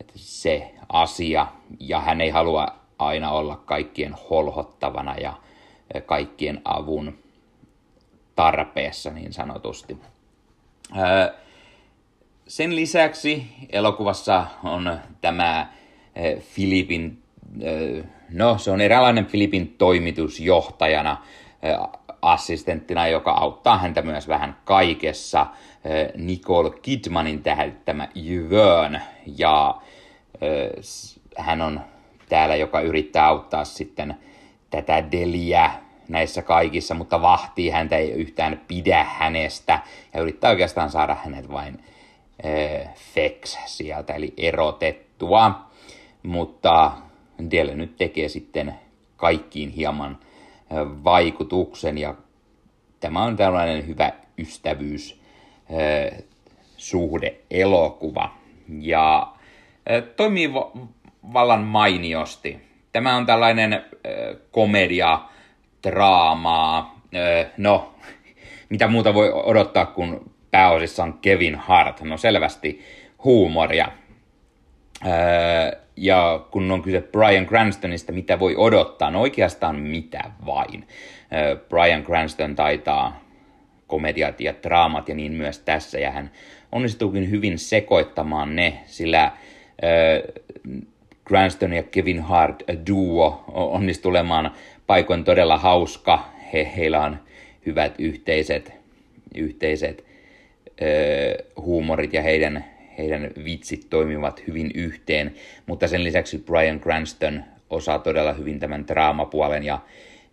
että se asia ja hän ei halua aina olla kaikkien holhottavana ja kaikkien avun tarpeessa niin sanotusti. Sen lisäksi elokuvassa on tämä Filipin, no se on eräänlainen Filipin toimitusjohtajana, assistenttina, joka auttaa häntä myös vähän kaikessa. Nicole Kidmanin tähdittämä Jyvön, ja hän on täällä, joka yrittää auttaa sitten tätä Deliä näissä kaikissa, mutta vahtii häntä ei yhtään pidä hänestä ja yrittää oikeastaan saada hänet vain äh, fex sieltä, eli erotettua. Mutta Dele nyt tekee sitten kaikkiin hieman vaikutuksen ja tämä on tällainen hyvä ystävyys suhde elokuva ja toimii vallan mainiosti. Tämä on tällainen komedia, draamaa, no (laughs) mitä muuta voi odottaa, kun pääosissa on Kevin Hart. No selvästi huumoria. Ja kun on kyse Brian Cranstonista, mitä voi odottaa? No oikeastaan mitä vain. Brian Cranston taitaa komediat ja draamat ja niin myös tässä, ja hän onnistuukin hyvin sekoittamaan ne, sillä Cranston ja Kevin Hart duo onnistuu olemaan paikoin todella hauska. He, heillä on hyvät yhteiset, yhteiset huumorit ja heidän, heidän vitsit toimivat hyvin yhteen, mutta sen lisäksi Brian Cranston osaa todella hyvin tämän draamapuolen ja,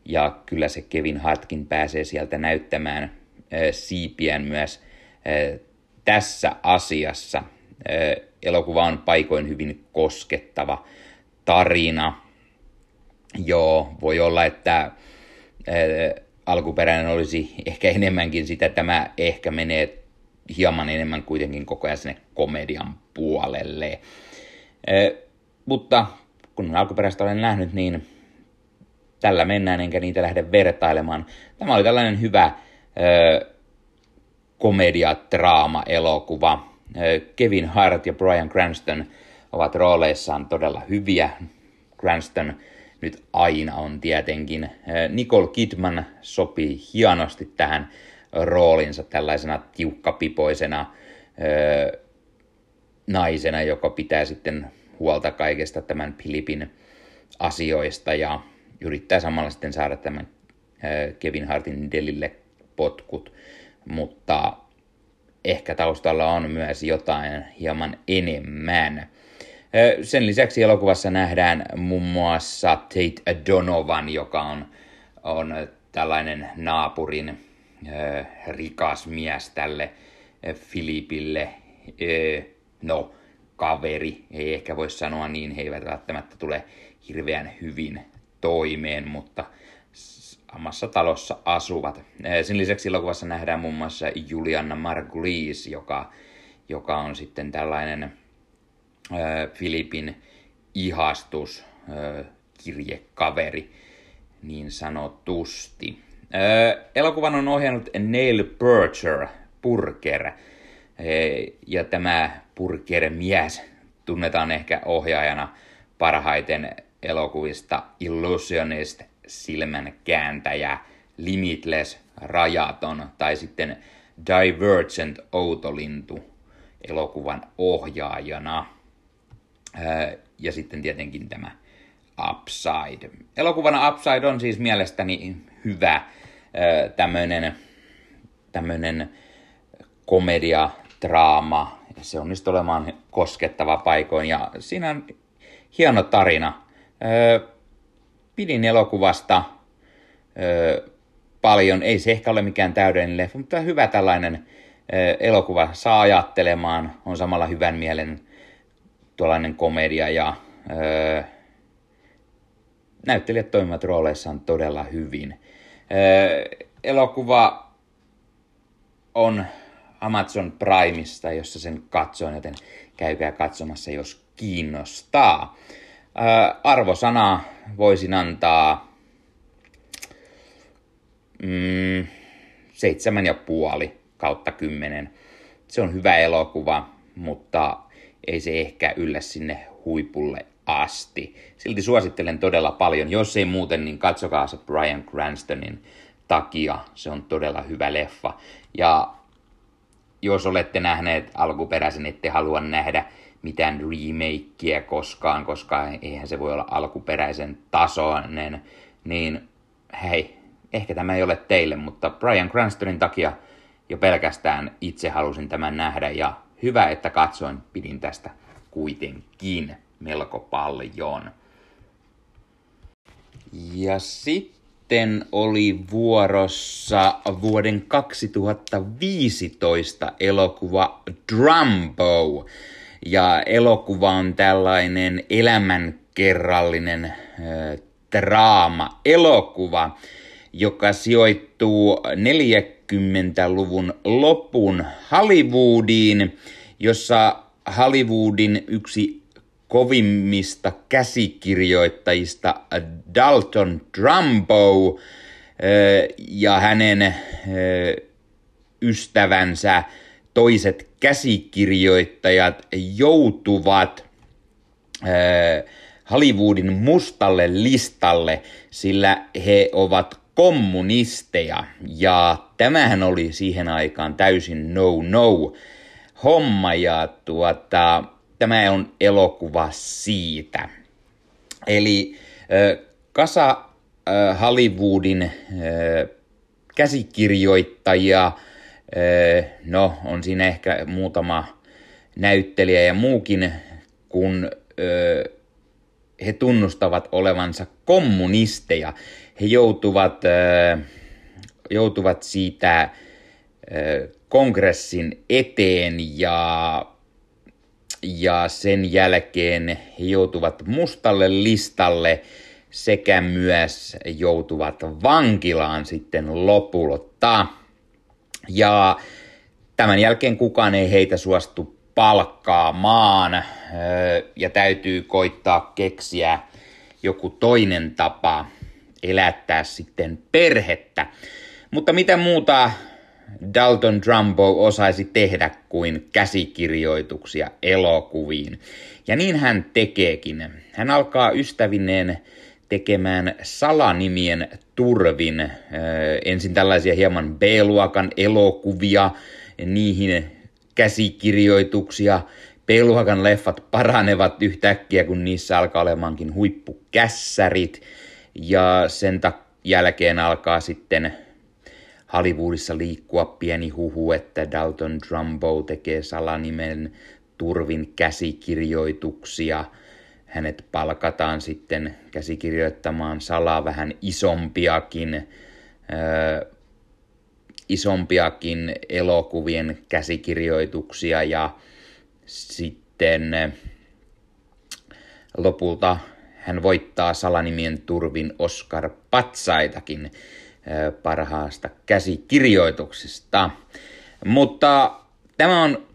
ja kyllä se Kevin Hartkin pääsee sieltä näyttämään ö, siipiään myös ö, tässä asiassa. Ö, elokuva on paikoin hyvin koskettava tarina. Joo, voi olla, että alkuperäinen olisi ehkä enemmänkin sitä, tämä ehkä menee hieman enemmän kuitenkin koko ajan sinne komedian puolelle. E, mutta kun alkuperäistä olen nähnyt, niin tällä mennään, enkä niitä lähde vertailemaan. Tämä oli tällainen hyvä e, komedia-draama-elokuva. Kevin Hart ja Brian Cranston ovat rooleissaan todella hyviä. Cranston nyt aina on tietenkin. Nicole Kidman sopii hienosti tähän roolinsa tällaisena tiukkapipoisena ö, eh, naisena, joka pitää sitten huolta kaikesta tämän Filipin asioista ja yrittää samalla sitten saada tämän ö, eh, Kevin Hartin Delille potkut, mutta ehkä taustalla on myös jotain hieman enemmän. Sen lisäksi elokuvassa nähdään muun muassa Tate Donovan, joka on, on tällainen naapurin rikas mies tälle Filipille. Äh, no, kaveri, ei ehkä voi sanoa niin, he eivät välttämättä tule hirveän hyvin toimeen, mutta samassa talossa asuvat. Sen lisäksi elokuvassa nähdään muun muassa Julianna Margulies, joka, joka on sitten tällainen Filipin ihastus, kirjekaveri niin sanotusti. Elokuvan on ohjannut Neil Purcher, Purker, ja tämä Purker-mies tunnetaan ehkä ohjaajana parhaiten elokuvista Illusionist, Silmän kääntäjä, Limitless, Rajaton tai sitten Divergent, Outolintu elokuvan ohjaajana ja sitten tietenkin tämä Upside. Elokuvana Upside on siis mielestäni hyvä tämmöinen tämmöinen komedia, draama. Se onnistuu olemaan koskettava paikoin ja siinä on hieno tarina. Pidin elokuvasta paljon. Ei se ehkä ole mikään täydellinen leffa, mutta hyvä tällainen elokuva saa ajattelemaan, on samalla hyvän mielen tuollainen komedia ja näyttelijät toimivat rooleissaan todella hyvin. Öö, elokuva on Amazon Primeista, jossa sen katsoin, joten käykää katsomassa, jos kiinnostaa. Öö, arvosana voisin antaa mm, seitsemän ja puoli kautta kymmenen. Se on hyvä elokuva, mutta ei se ehkä yllä sinne huipulle asti. Silti suosittelen todella paljon. Jos ei muuten, niin katsokaa se Brian Cranstonin takia. Se on todella hyvä leffa. Ja jos olette nähneet alkuperäisen, ette halua nähdä mitään remakeä koskaan, koska eihän se voi olla alkuperäisen tasoinen, niin hei, ehkä tämä ei ole teille, mutta Brian Cranstonin takia jo pelkästään itse halusin tämän nähdä ja hyvä, että katsoin, pidin tästä kuitenkin melko paljon. Ja sitten oli vuorossa vuoden 2015 elokuva Drumbo. Ja elokuva on tällainen elämänkerrallinen äh, draama-elokuva. joka sijoittuu 40-luvun lopun Hollywoodiin, jossa Hollywoodin yksi kovimmista käsikirjoittajista Dalton Trumbo ja hänen ystävänsä toiset käsikirjoittajat joutuvat Hollywoodin mustalle listalle, sillä he ovat kommunisteja. Ja tämähän oli siihen aikaan täysin no-no homma ja tuota, tämä on elokuva siitä. Eli äh, kasa äh, Hollywoodin äh, käsikirjoittajia, no on siinä ehkä muutama näyttelijä ja muukin, kun he tunnustavat olevansa kommunisteja. He joutuvat, joutuvat siitä kongressin eteen ja, ja sen jälkeen he joutuvat mustalle listalle sekä myös joutuvat vankilaan sitten lopulta. Ja tämän jälkeen kukaan ei heitä suostu palkkaamaan ja täytyy koittaa keksiä joku toinen tapa elättää sitten perhettä. Mutta mitä muuta Dalton Trumbo osaisi tehdä kuin käsikirjoituksia elokuviin. Ja niin hän tekeekin. Hän alkaa ystävineen tekemään salanimien turvin. Ensin tällaisia hieman B-luokan elokuvia, niihin käsikirjoituksia. B-luokan leffat paranevat yhtäkkiä, kun niissä alkaa olemaankin huippukässärit. Ja sen jälkeen alkaa sitten Hollywoodissa liikkua pieni huhu, että Dalton Trumbo tekee salanimen turvin käsikirjoituksia. Hänet palkataan sitten käsikirjoittamaan salaa vähän isompiakin, ö, isompiakin elokuvien käsikirjoituksia ja sitten lopulta hän voittaa salanimien turvin Oscar Patsaitakin parhaasta käsikirjoituksesta. Mutta tämä on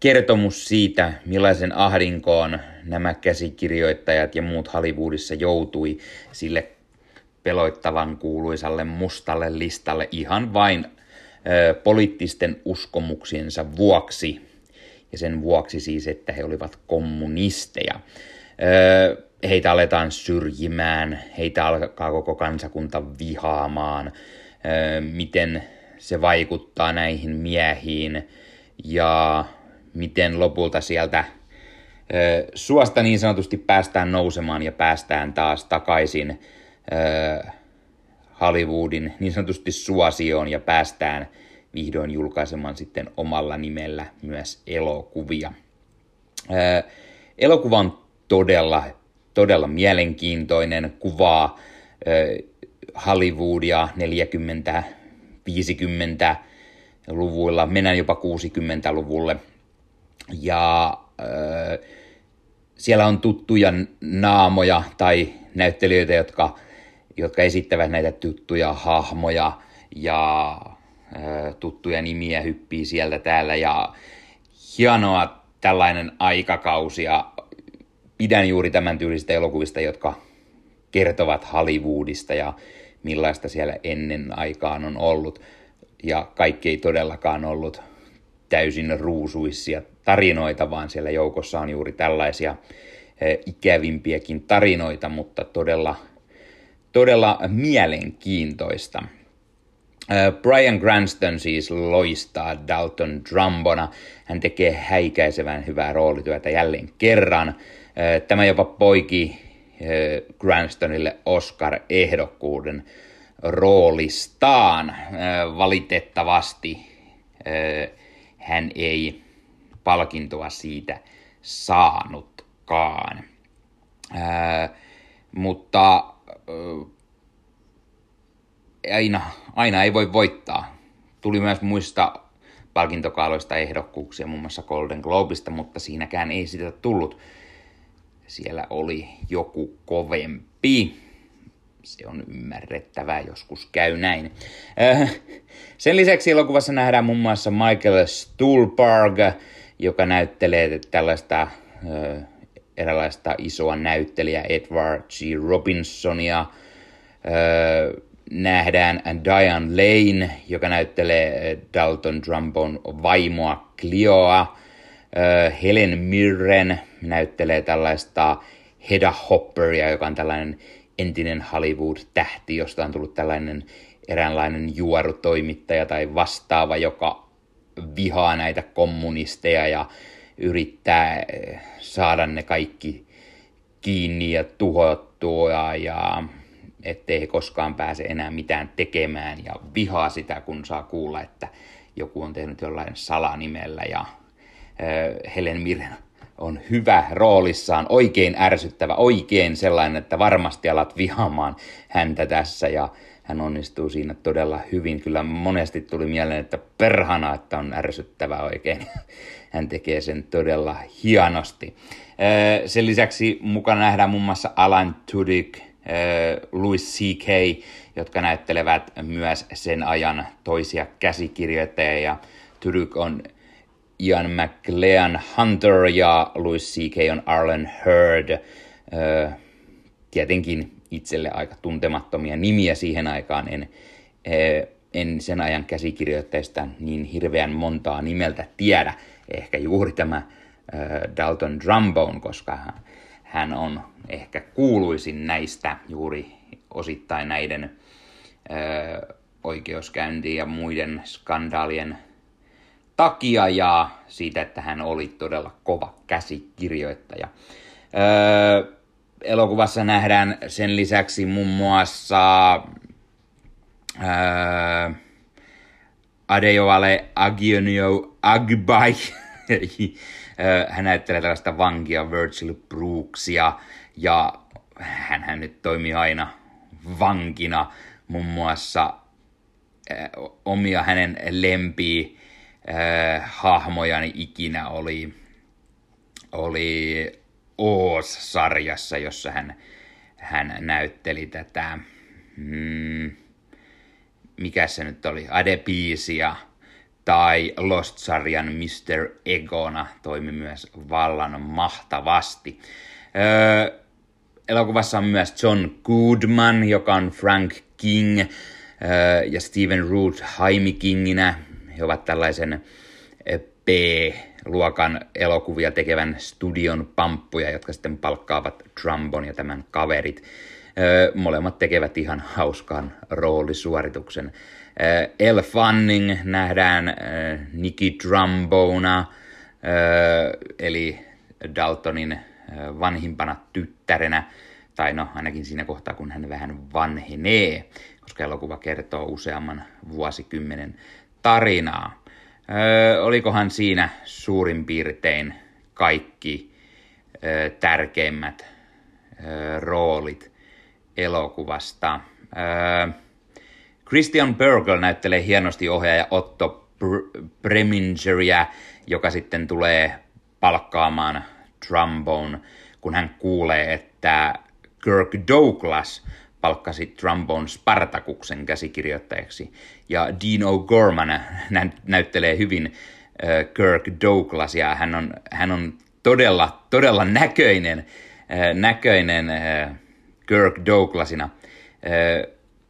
kertomus siitä, millaisen ahdinkoon nämä käsikirjoittajat ja muut Hollywoodissa joutui sille peloittavan kuuluisalle mustalle listalle ihan vain ö, poliittisten uskomuksiensa vuoksi. Ja sen vuoksi siis, että he olivat kommunisteja. Ö, heitä aletaan syrjimään, heitä alkaa koko kansakunta vihaamaan, miten se vaikuttaa näihin miehiin ja miten lopulta sieltä suosta niin sanotusti päästään nousemaan ja päästään taas takaisin Hollywoodin niin sanotusti suosioon ja päästään vihdoin julkaisemaan sitten omalla nimellä myös elokuvia. Elokuva on todella todella mielenkiintoinen, kuvaa Hollywoodia 40, 50 luvuilla, mennään jopa 60-luvulle. Ja äh, siellä on tuttuja naamoja tai näyttelijöitä, jotka, jotka esittävät näitä tuttuja hahmoja ja tuttuja nimiä hyppii sieltä täällä ja hienoa tällainen aikakausi ja pidän juuri tämän tyylisistä elokuvista, jotka kertovat Hollywoodista ja millaista siellä ennen aikaan on ollut. Ja kaikki ei todellakaan ollut täysin ruusuisia tarinoita, vaan siellä joukossa on juuri tällaisia e, ikävimpiäkin tarinoita, mutta todella, todella mielenkiintoista. E, Brian Cranston siis loistaa Dalton Drumbona. Hän tekee häikäisevän hyvää roolityötä jälleen kerran. Tämä jopa poiki Granstonille Oscar-ehdokkuuden roolistaan. Valitettavasti hän ei palkintoa siitä saanutkaan. Mutta aina, aina ei voi voittaa. Tuli myös muista palkintokaaloista ehdokkuuksia, muun muassa Golden Globista, mutta siinäkään ei sitä tullut siellä oli joku kovempi. se on ymmärrettävää, joskus käy näin. Sen lisäksi elokuvassa nähdään muun muassa Michael Stuhlbarg, joka näyttelee tällaista eräänlaista isoa näyttelijä Edward G. Robinsonia. Nähdään Diane Lane, joka näyttelee Dalton Drumbon vaimoa Clioa. Helen Mirren näyttelee tällaista Hedda Hopperia, joka on tällainen entinen Hollywood-tähti, josta on tullut tällainen eräänlainen juorutoimittaja tai vastaava, joka vihaa näitä kommunisteja ja yrittää eh, saada ne kaikki kiinni ja tuhottua ja ettei he koskaan pääse enää mitään tekemään ja vihaa sitä, kun saa kuulla, että joku on tehnyt jollain salanimellä ja äh, Helen Mirren on hyvä roolissaan, oikein ärsyttävä, oikein sellainen, että varmasti alat vihaamaan häntä tässä ja hän onnistuu siinä todella hyvin. Kyllä monesti tuli mieleen, että perhana, että on ärsyttävä oikein. (laughs) Hän tekee sen todella hienosti. Sen lisäksi mukana nähdään muun muassa Alan Tudyk, Louis C.K., jotka näyttelevät myös sen ajan toisia käsikirjoittajia. Tudyk on Ian McLean Hunter ja Louis C.K. on Arlen Heard. Tietenkin itselle aika tuntemattomia nimiä siihen aikaan. En, en sen ajan käsikirjoittajista niin hirveän montaa nimeltä tiedä. Ehkä juuri tämä Dalton Drumbone, koska hän on ehkä kuuluisin näistä juuri osittain näiden oikeuskäyntiin ja muiden skandaalien takia ja siitä, että hän oli todella kova käsikirjoittaja. Öö, elokuvassa nähdään sen lisäksi muun muassa öö, Adejoale Agionio Agbai. hän näyttelee tällaista vankia Virgil Brooksia ja hän nyt toimii aina vankina muun muassa omia hänen lempiä äh, hahmojani ikinä oli, oli Oos-sarjassa, jossa hän, hän näytteli tätä, mm, mikä se nyt oli, Adepisia tai Lost-sarjan Mr. Egona toimi myös vallan mahtavasti. Öö, elokuvassa on myös John Goodman, joka on Frank King, öö, ja Stephen Root Jaime Kinginä, he ovat tällaisen B-luokan elokuvia tekevän studion pamppuja, jotka sitten palkkaavat Trumbon ja tämän kaverit. Molemmat tekevät ihan hauskan roolisuorituksen. El Fanning nähdään Nicky Trumbona, eli Daltonin vanhimpana tyttärenä, tai no ainakin siinä kohtaa, kun hän vähän vanhenee, koska elokuva kertoo useamman vuosikymmenen tarinaa. Öö, olikohan siinä suurin piirtein kaikki öö, tärkeimmät öö, roolit elokuvasta. Öö, Christian Bergel näyttelee hienosti ohjaaja Otto Premingeriä, joka sitten tulee palkkaamaan Trombone, kun hän kuulee, että Kirk Douglas palkkasi Trombone Spartakuksen käsikirjoittajaksi. Ja Dean O'Gorman nä- näyttelee hyvin Kirk Douglasia. Hän on, hän on todella, todella näköinen, näköinen Kirk Douglasina.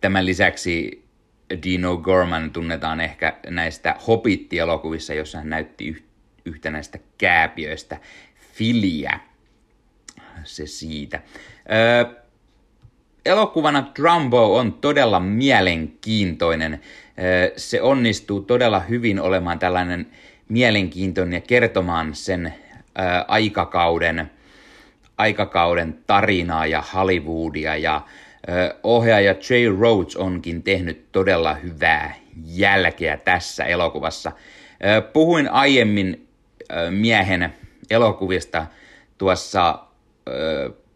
Tämän lisäksi Dean O'Gorman tunnetaan ehkä näistä Hobbit-elokuvissa, jossa hän näytti yh- yhtä näistä kääpiöistä Filiä. Se siitä. Elokuvana Trumbo on todella mielenkiintoinen. Se onnistuu todella hyvin olemaan tällainen mielenkiintoinen ja kertomaan sen aikakauden, aikakauden tarinaa ja Hollywoodia. Ja ohjaaja Jay Rhodes onkin tehnyt todella hyvää jälkeä tässä elokuvassa. Puhuin aiemmin miehen elokuvista tuossa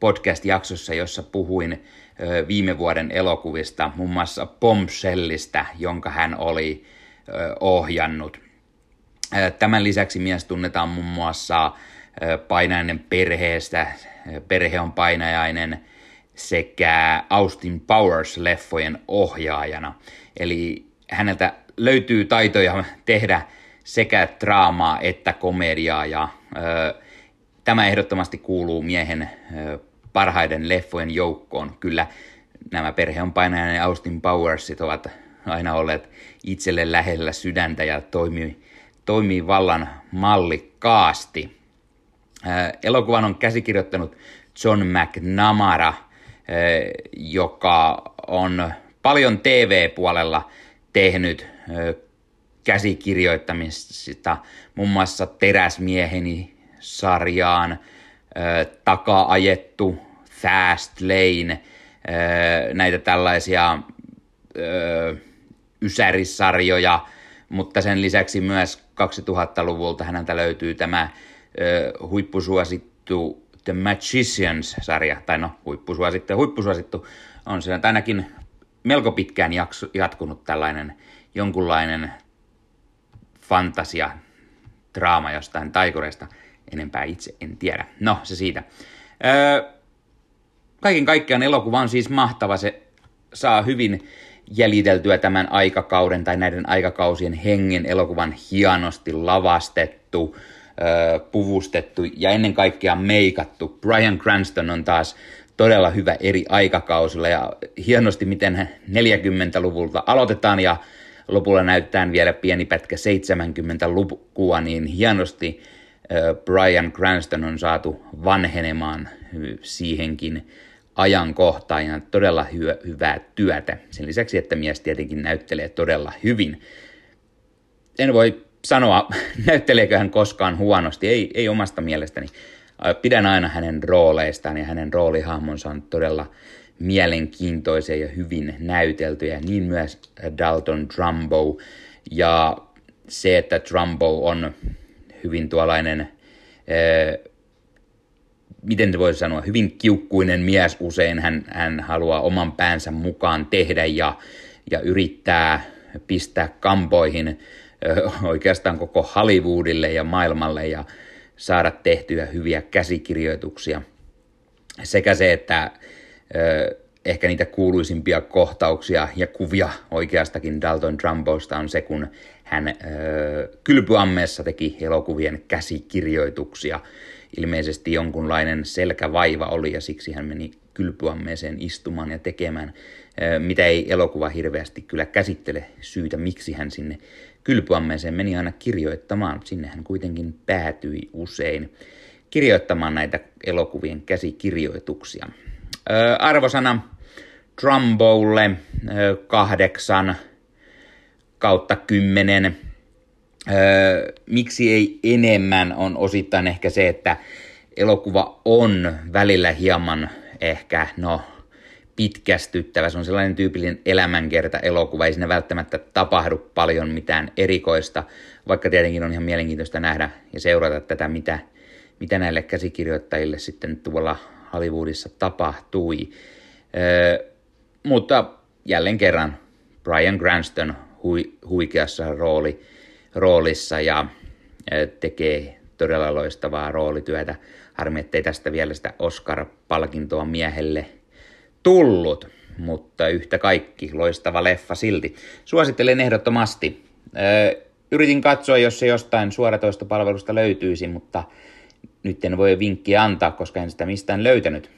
podcast-jaksossa, jossa puhuin viime vuoden elokuvista, muun muassa Bombshellista, jonka hän oli ohjannut. Tämän lisäksi mies tunnetaan muun muassa painainen perheestä, perhe on painajainen, sekä Austin Powers-leffojen ohjaajana. Eli häneltä löytyy taitoja tehdä sekä draamaa että komediaa ja ö, tämä ehdottomasti kuuluu miehen ö, parhaiden leffojen joukkoon. Kyllä nämä perheen painajan ja Austin Powersit ovat aina olleet itselle lähellä sydäntä ja toimii, toimii vallan mallikkaasti. Elokuvan on käsikirjoittanut John McNamara, joka on paljon TV-puolella tehnyt käsikirjoittamista, muun muassa Teräsmieheni sarjaan, Taka-ajettu, Lane, näitä tällaisia ysärisarjoja, mutta sen lisäksi myös 2000-luvulta häneltä löytyy tämä huippusuosittu The Magicians-sarja, tai no huippusuosittu huippusuosittu, on se ainakin melko pitkään jatkunut tällainen jonkunlainen fantasia, draama jostain taikureista. Enempää itse en tiedä. No, se siitä. Öö, kaiken kaikkiaan elokuva on siis mahtava. Se saa hyvin jäljiteltyä tämän aikakauden tai näiden aikakausien hengen elokuvan hienosti lavastettu, puvustettu ja ennen kaikkea meikattu. Brian Cranston on taas todella hyvä eri aikakausilla ja hienosti miten 40-luvulta aloitetaan ja lopulla näyttää vielä pieni pätkä 70-lukua, niin hienosti Brian Cranston on saatu vanhenemaan siihenkin ajankohtaan ja todella hy- hyvää työtä. Sen lisäksi, että mies tietenkin näyttelee todella hyvin. En voi sanoa, (laughs) näytteleekö hän koskaan huonosti, ei, ei omasta mielestäni. Pidän aina hänen rooleistaan ja hänen roolihahmonsa on todella mielenkiintoisia ja hyvin näyteltyjä, niin myös Dalton Trumbo. Ja se, että Trumbo on hyvin tuollainen miten se voisi sanoa, hyvin kiukkuinen mies usein. Hän, hän haluaa oman päänsä mukaan tehdä ja, ja yrittää pistää kampoihin ö, oikeastaan koko Hollywoodille ja maailmalle ja saada tehtyä hyviä käsikirjoituksia. Sekä se, että ö, ehkä niitä kuuluisimpia kohtauksia ja kuvia oikeastakin Dalton Trumbosta on se, kun hän ö, kylpyammeessa teki elokuvien käsikirjoituksia – ilmeisesti jonkunlainen selkävaiva oli ja siksi hän meni kylpyammeeseen istumaan ja tekemään, mitä ei elokuva hirveästi kyllä käsittele syytä, miksi hän sinne kylpyammeeseen meni aina kirjoittamaan. Sinne hän kuitenkin päätyi usein kirjoittamaan näitä elokuvien käsikirjoituksia. Arvosana Trumboulle kahdeksan kautta kymmenen Öö, miksi ei enemmän on osittain ehkä se, että elokuva on välillä hieman ehkä, no, pitkästyttävä. Se on sellainen tyypillinen elämänkerta elokuva, ei siinä välttämättä tapahdu paljon mitään erikoista, vaikka tietenkin on ihan mielenkiintoista nähdä ja seurata tätä, mitä, mitä näille käsikirjoittajille sitten tuolla Hollywoodissa tapahtui. Öö, mutta jälleen kerran Brian Cranston hui, huikeassa rooli roolissa ja tekee todella loistavaa roolityötä. Harmi, ettei tästä vielä sitä Oscar-palkintoa miehelle tullut, mutta yhtä kaikki loistava leffa silti. Suosittelen ehdottomasti. Yritin katsoa, jos se jostain suoratoista palvelusta löytyisi, mutta nyt en voi vinkkiä antaa, koska en sitä mistään löytänyt.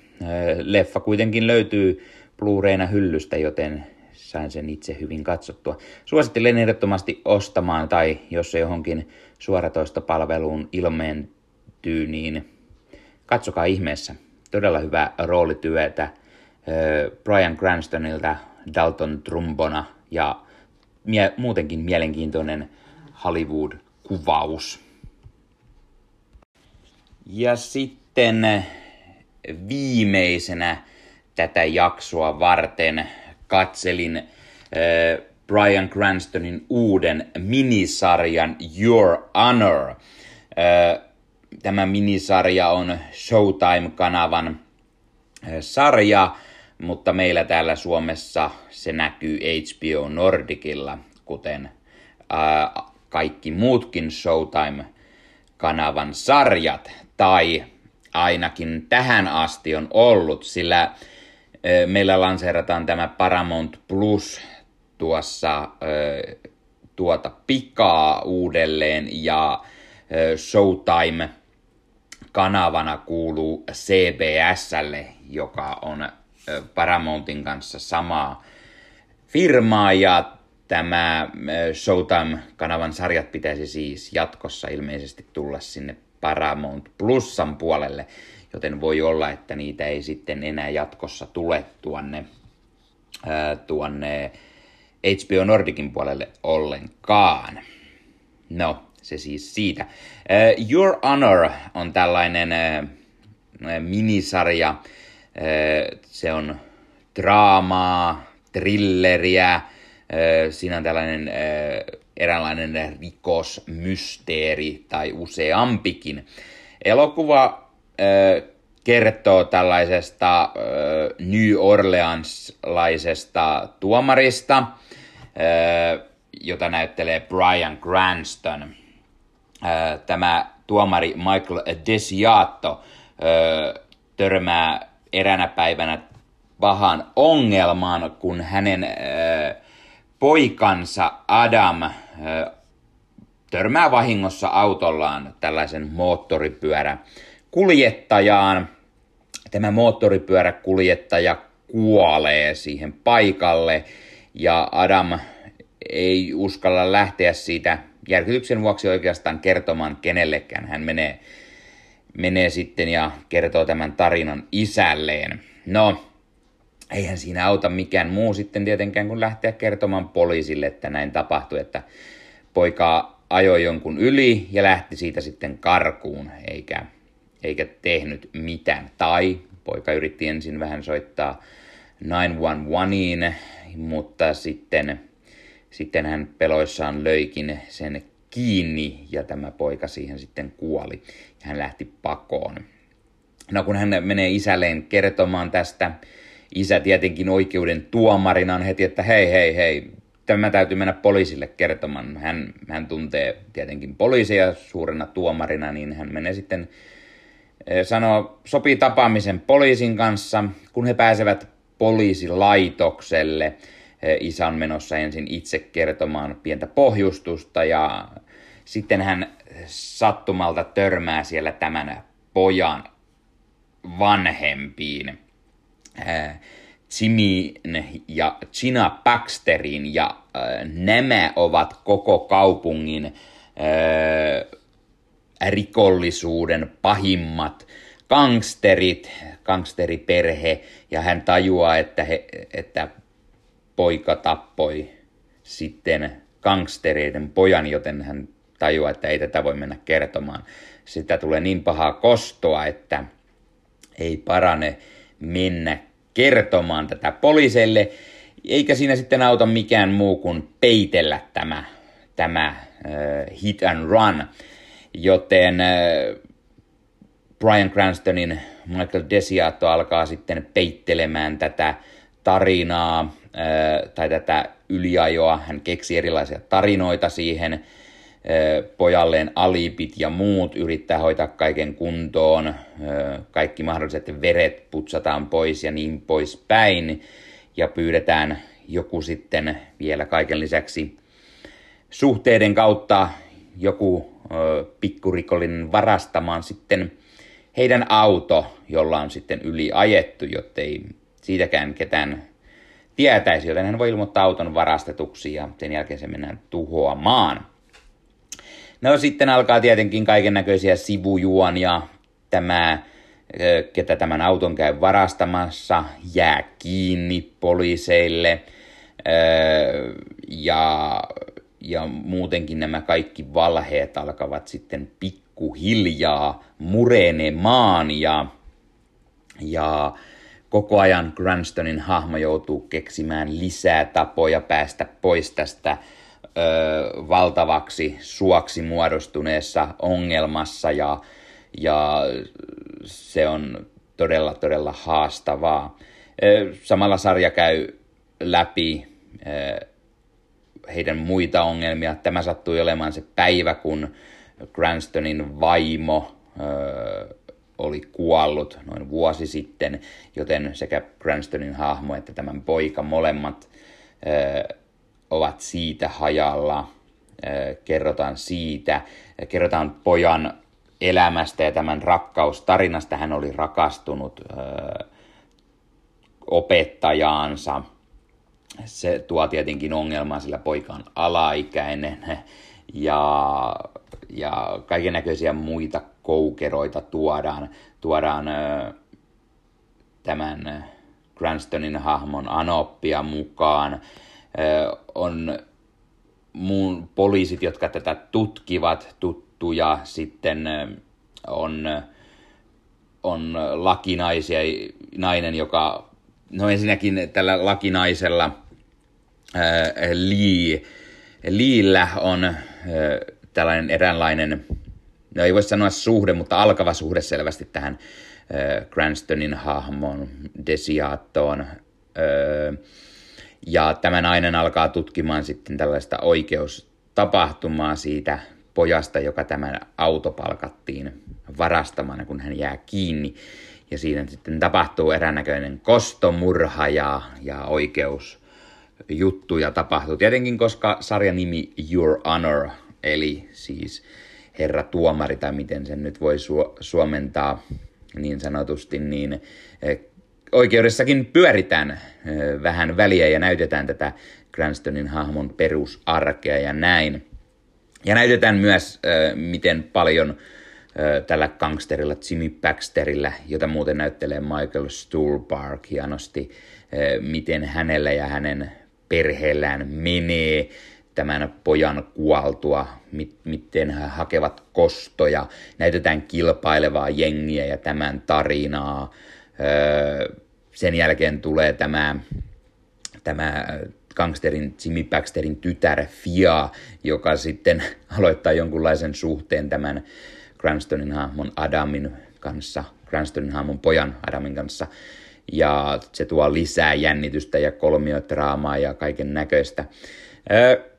Leffa kuitenkin löytyy Blu-rayna hyllystä, joten sain sen itse hyvin katsottua. Suosittelen ehdottomasti ostamaan tai jos se johonkin suoratoista palveluun ilmeentyy, niin katsokaa ihmeessä. Todella hyvää roolityötä Brian Cranstonilta, Dalton Trumbona ja mie- muutenkin mielenkiintoinen Hollywood-kuvaus. Ja sitten viimeisenä tätä jaksoa varten katselin äh, Brian Cranstonin uuden minisarjan Your Honor. Äh, tämä minisarja on Showtime-kanavan äh, sarja, mutta meillä täällä Suomessa se näkyy HBO Nordicilla, kuten kaikki muutkin Showtime-kanavan sarjat, tai ainakin tähän asti on ollut, sillä meillä lanseerataan tämä Paramount Plus tuossa tuota pikaa uudelleen ja Showtime kanavana kuuluu CBSlle, joka on Paramountin kanssa samaa firmaa ja tämä Showtime-kanavan sarjat pitäisi siis jatkossa ilmeisesti tulla sinne Paramount Plusan puolelle, joten voi olla, että niitä ei sitten enää jatkossa tule tuonne, ää, tuonne HBO Nordicin puolelle ollenkaan. No, se siis siitä. Your Honor on tällainen uh, minisarja. Se on draamaa, thrilleriä. Uh, siinä on tällainen uh, eräänlainen rikosmysteeri tai useampikin. Elokuva kertoo tällaisesta New Orleanslaisesta tuomarista, jota näyttelee Brian Cranston. Tämä tuomari Michael Desiato törmää eränä päivänä pahan ongelmaan, kun hänen poikansa Adam törmää vahingossa autollaan tällaisen moottoripyörä kuljettajaan. Tämä moottoripyöräkuljettaja kuolee siihen paikalle ja Adam ei uskalla lähteä siitä järkytyksen vuoksi oikeastaan kertomaan kenellekään. Hän menee, menee sitten ja kertoo tämän tarinan isälleen. No, eihän siinä auta mikään muu sitten tietenkään kuin lähteä kertomaan poliisille, että näin tapahtui, että poika ajoi jonkun yli ja lähti siitä sitten karkuun, eikä, eikä tehnyt mitään. Tai poika yritti ensin vähän soittaa 911, mutta sitten sitten hän peloissaan löikin sen kiinni ja tämä poika siihen sitten kuoli ja hän lähti pakoon. No kun hän menee isälleen kertomaan tästä, isä tietenkin oikeuden tuomarina on heti, että hei hei hei, tämä täytyy mennä poliisille kertomaan. Hän, hän tuntee tietenkin poliisia suurena tuomarina, niin hän menee sitten sanoo, sopii tapaamisen poliisin kanssa, kun he pääsevät poliisilaitokselle – isä on menossa ensin itse kertomaan pientä pohjustusta ja sitten hän sattumalta törmää siellä tämän pojan vanhempiin. Jimin ja Gina Baxterin ja nämä ovat koko kaupungin rikollisuuden pahimmat gangsterit, gangsteriperhe, ja hän tajuaa, että, he, että poika tappoi sitten gangstereiden pojan, joten hän tajuaa, että ei tätä voi mennä kertomaan. Sitä tulee niin pahaa kostoa, että ei parane mennä kertomaan tätä poliiselle, eikä siinä sitten auta mikään muu kuin peitellä tämä, tämä äh, hit and run. Joten äh, Brian Cranstonin Michael Desiato alkaa sitten peittelemään tätä tarinaa tai tätä yliajoa. Hän keksi erilaisia tarinoita siihen, pojalleen alipit ja muut, yrittää hoitaa kaiken kuntoon, kaikki mahdolliset veret putsataan pois ja niin pois päin, ja pyydetään joku sitten vielä kaiken lisäksi suhteiden kautta joku pikkurikollinen varastamaan sitten heidän auto, jolla on sitten yli ajettu, jotta ei siitäkään ketään tietäisi, joten hän voi ilmoittaa auton varastetuksi ja sen jälkeen se mennään tuhoamaan. No sitten alkaa tietenkin kaiken näköisiä sivujuonia. Tämä, ketä tämän auton käy varastamassa, jää kiinni poliiseille. Ja, ja muutenkin nämä kaikki valheet alkavat sitten pikkuhiljaa murenemaan ja, ja koko ajan Grandstonin hahmo joutuu keksimään lisää tapoja päästä pois tästä ö, valtavaksi suoksi muodostuneessa ongelmassa ja, ja se on todella, todella haastavaa. Samalla sarja käy läpi heidän muita ongelmia. Tämä sattui olemaan se päivä, kun Grandstonin vaimo ö, oli kuollut noin vuosi sitten, joten sekä Cranstonin hahmo että tämän poika molemmat ö, ovat siitä hajalla. Ö, kerrotaan siitä, kerrotaan pojan elämästä ja tämän rakkaustarinasta. Hän oli rakastunut ö, opettajaansa. Se tuo tietenkin ongelmaa, sillä poika on alaikäinen ja, ja kaiken näköisiä muita koukeroita tuodaan, tuodaan tämän Cranstonin hahmon Anoppia mukaan. On muun poliisit, jotka tätä tutkivat, tuttuja. Sitten on, on lakinaisia, nainen, joka, no ensinnäkin tällä lakinaisella Lee, Liillä on ää, tällainen eräänlainen no ei voi sanoa suhde, mutta alkava suhde selvästi tähän äh, Cranstonin hahmoon, Desiaattoon. Äh, ja tämä nainen alkaa tutkimaan sitten tällaista oikeustapahtumaa siitä pojasta, joka tämän auto palkattiin varastamaan, kun hän jää kiinni. Ja siinä sitten tapahtuu eränäköinen kostomurha ja, ja oikeusjuttuja tapahtuu. Tietenkin, koska sarjan nimi Your Honor, eli siis herra tuomari tai miten sen nyt voi su- suomentaa niin sanotusti, niin eh, oikeudessakin pyöritään eh, vähän väliä ja näytetään tätä Cranstonin hahmon perusarkea ja näin. Ja näytetään myös, eh, miten paljon tällä gangsterilla Jimmy Baxterilla, jota muuten näyttelee Michael Stuhlbarg hienosti, miten hänellä ja hänen perheellään menee tämän pojan kuoltua, miten he hakevat kostoja, näytetään kilpailevaa jengiä ja tämän tarinaa. Sen jälkeen tulee tämä, tämä gangsterin Jimmy Baxterin tytär Fia, joka sitten (laughs) aloittaa jonkunlaisen suhteen tämän Cranstonin hahmon Adamin kanssa, Cranstonin hahmon pojan Adamin kanssa. Ja se tuo lisää jännitystä ja kolmiotraamaa ja kaiken näköistä. Öö,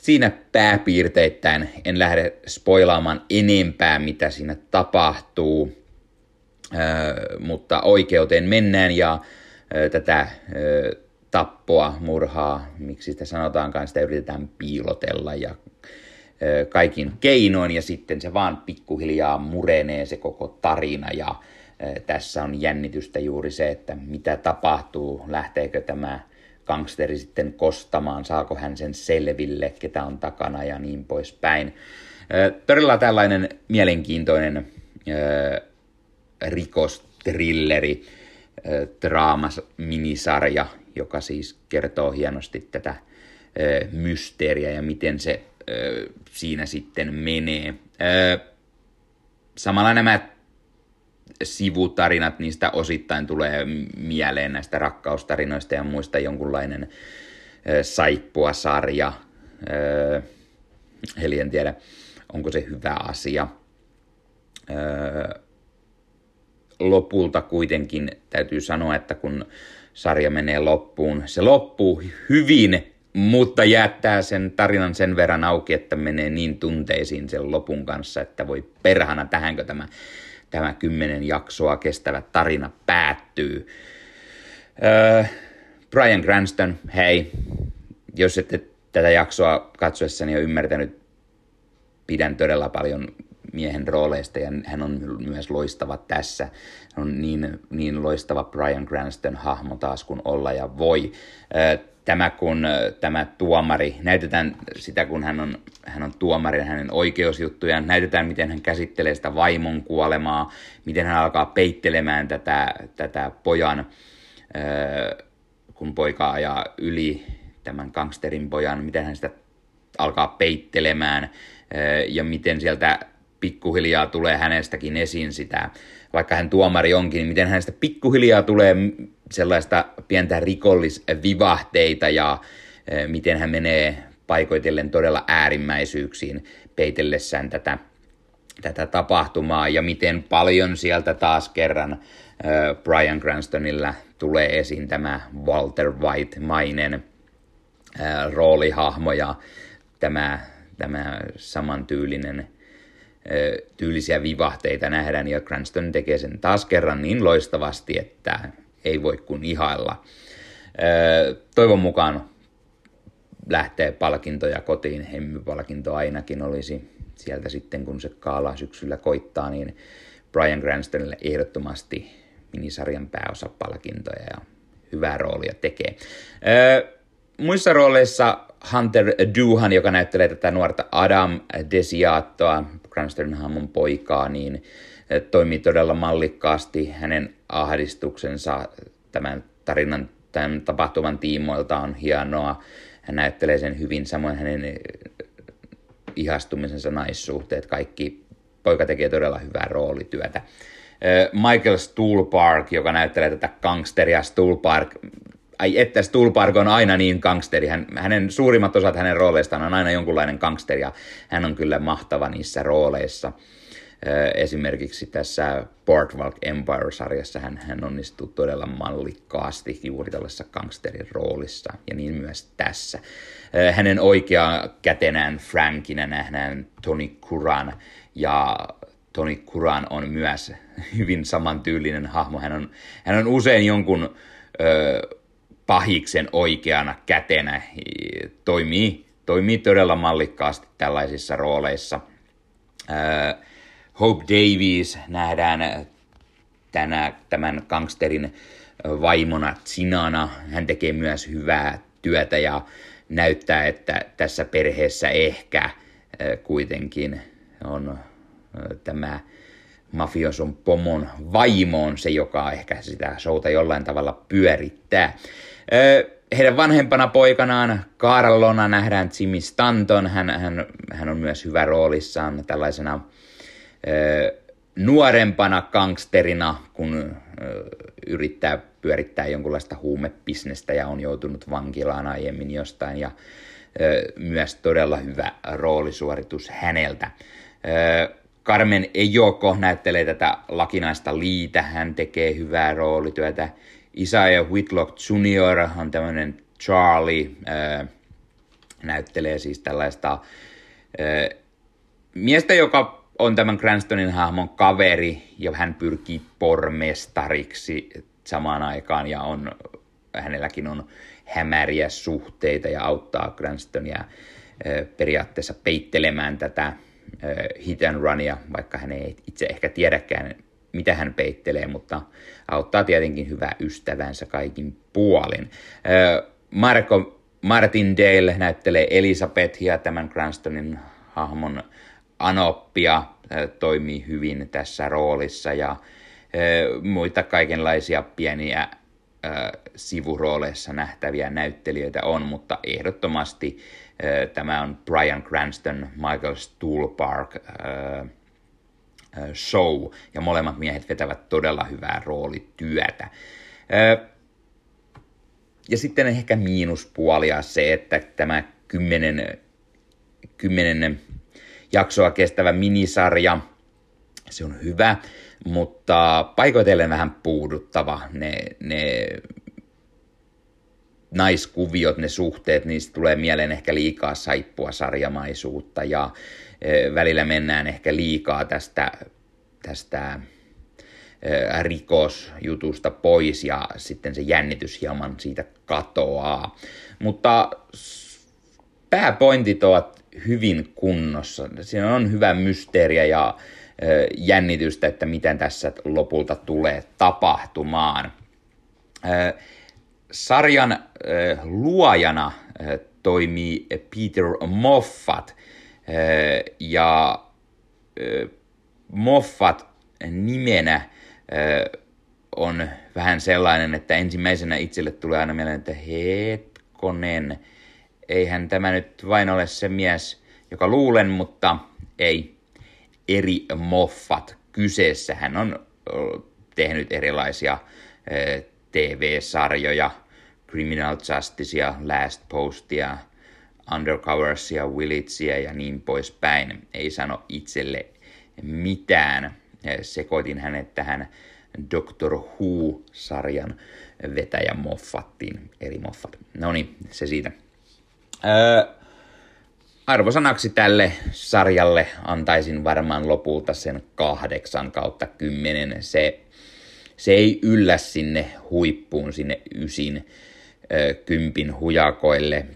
siinä pääpiirteittäin en lähde spoilaamaan enempää, mitä siinä tapahtuu, ö, mutta oikeuteen mennään ja ö, tätä ö, tappoa, murhaa, miksi sitä sanotaankaan, sitä yritetään piilotella ja kaikin keinoin ja sitten se vaan pikkuhiljaa murenee se koko tarina ja tässä on jännitystä juuri se, että mitä tapahtuu, lähteekö tämä gangsteri sitten kostamaan, saako hän sen selville, ketä on takana ja niin poispäin. Todella tällainen mielenkiintoinen rikostrilleri, draamas minisarja, joka siis kertoo hienosti tätä mysteeriä ja miten se siinä sitten menee. Samalla nämä sivutarinat, niistä osittain tulee mieleen näistä rakkaustarinoista ja muista jonkunlainen saippua sarja. Eli en tiedä, onko se hyvä asia. Lopulta kuitenkin täytyy sanoa, että kun sarja menee loppuun, se loppuu hyvin, mutta jättää sen tarinan sen verran auki, että menee niin tunteisiin sen lopun kanssa, että voi perhana, tähänkö tämä tämä kymmenen jaksoa kestävä tarina päättyy. Öö, Brian Cranston, hei, jos ette tätä jaksoa katsoessani jo ymmärtänyt, pidän todella paljon miehen rooleista ja hän on myös loistava tässä. Hän on niin, niin loistava Brian Cranston hahmo taas kuin olla ja voi. Öö, tämä kun tämä tuomari, näytetään sitä kun hän on, hän on tuomari hänen oikeusjuttujaan, näytetään miten hän käsittelee sitä vaimon kuolemaa, miten hän alkaa peittelemään tätä, tätä pojan, kun poika ajaa yli tämän gangsterin pojan, miten hän sitä alkaa peittelemään ja miten sieltä pikkuhiljaa tulee hänestäkin esiin sitä, vaikka hän tuomari onkin, niin miten hänestä pikkuhiljaa tulee sellaista pientä rikollisvivahteita ja e, miten hän menee paikoitellen todella äärimmäisyyksiin peitellessään tätä, tätä tapahtumaa ja miten paljon sieltä taas kerran e, Brian Cranstonilla tulee esiin tämä Walter White-mainen e, roolihahmo ja tämä, tämä samantyylinen tyylisiä vivahteita nähdään, ja Cranston tekee sen taas kerran niin loistavasti, että ei voi kuin ihailla. Toivon mukaan lähtee palkintoja kotiin, hemmypalkinto ainakin olisi sieltä sitten, kun se kaala syksyllä koittaa, niin Brian Cranstonille ehdottomasti minisarjan pääosapalkintoja ja hyvää roolia tekee. muissa rooleissa Hunter Duhan, joka näyttelee tätä nuorta Adam Desiattoa, Cranston hahmon poikaa, niin toimii todella mallikkaasti. Hänen ahdistuksensa tämän tarinan, tämän tapahtuman tiimoilta on hienoa. Hän näyttelee sen hyvin, samoin hänen ihastumisensa naissuhteet, kaikki poika tekee todella hyvää roolityötä. Michael Stuhlbarg, joka näyttelee tätä gangsteria Stuhlbarg, ai että Stuhlbarg on aina niin gangsteri. Hän, hänen suurimmat osat hänen rooleistaan on aina jonkunlainen gangsteri ja hän on kyllä mahtava niissä rooleissa. Esimerkiksi tässä Boardwalk Empire-sarjassa hän, hän onnistuu todella mallikkaasti juuri tällaisessa gangsterin roolissa ja niin myös tässä. Hänen oikea kätenään Frankinä nähdään Tony Kuran ja Tony Kuran on myös hyvin samantyylinen hahmo. Hän on, hän on usein jonkun ö, pahiksen oikeana kätenä. Toimii, toimii todella mallikkaasti tällaisissa rooleissa. Ö, Hope Davies nähdään tänä, tämän gangsterin vaimona Sinana. Hän tekee myös hyvää työtä ja näyttää, että tässä perheessä ehkä kuitenkin on tämä mafioson pomon vaimo on se, joka ehkä sitä showta jollain tavalla pyörittää. Heidän vanhempana poikanaan Carlona nähdään Jimmy Stanton. Hän, hän, hän on myös hyvä roolissaan tällaisena nuorempana gangsterina, kun yrittää pyörittää jonkunlaista huumebisnestä ja on joutunut vankilaan aiemmin jostain ja myös todella hyvä roolisuoritus häneltä. Carmen Ejoko näyttelee tätä lakinaista liitä, hän tekee hyvää roolityötä. Isaiah Whitlock Jr. on tämmöinen Charlie, näyttelee siis tällaista miestä, joka on tämän Cranstonin hahmon kaveri ja hän pyrkii pormestariksi samaan aikaan ja on, hänelläkin on hämäriä suhteita ja auttaa Cranstonia periaatteessa peittelemään tätä hit and runia, vaikka hän ei itse ehkä tiedäkään, mitä hän peittelee, mutta auttaa tietenkin hyvää ystävänsä kaikin puolin. Marco Martindale näyttelee Elisabethia, tämän Cranstonin hahmon Anoppia, toimii hyvin tässä roolissa ja muita kaikenlaisia pieniä sivurooleissa nähtäviä näyttelijöitä on, mutta ehdottomasti tämä on Brian Cranston, Michael Stuhlbarg show, ja molemmat miehet vetävät todella hyvää roolityötä. Ja sitten ehkä miinuspuolia se, että tämä kymmenen, kymmenen jaksoa kestävä minisarja, se on hyvä, mutta paikoitellen vähän puuduttava. Ne, ne naiskuviot, ne suhteet, niistä tulee mieleen ehkä liikaa saippua sarjamaisuutta ja välillä mennään ehkä liikaa tästä, tästä rikosjutusta pois ja sitten se jännitys hieman siitä katoaa. Mutta pääpointit ovat hyvin kunnossa. Siinä on hyvä mysteeriä ja jännitystä, että miten tässä lopulta tulee tapahtumaan sarjan luojana toimii Peter Moffat ja Moffat nimenä on vähän sellainen, että ensimmäisenä itselle tulee aina mieleen, että hetkonen, eihän tämä nyt vain ole se mies, joka luulen, mutta ei eri Moffat kyseessä. Hän on tehnyt erilaisia TV-sarjoja, Criminal Justicea, Last Postia, Undercoversia, Willitsia ja niin poispäin. Ei sano itselle mitään. Sekoitin hänet tähän Doctor Who-sarjan vetäjä Moffattiin, eri Moffat. No niin, se siitä. Öö, arvosanaksi tälle sarjalle antaisin varmaan lopulta sen kahdeksan kautta kymmenen. Se, se ei yllä sinne huippuun, sinne ysin kympin hujakoille.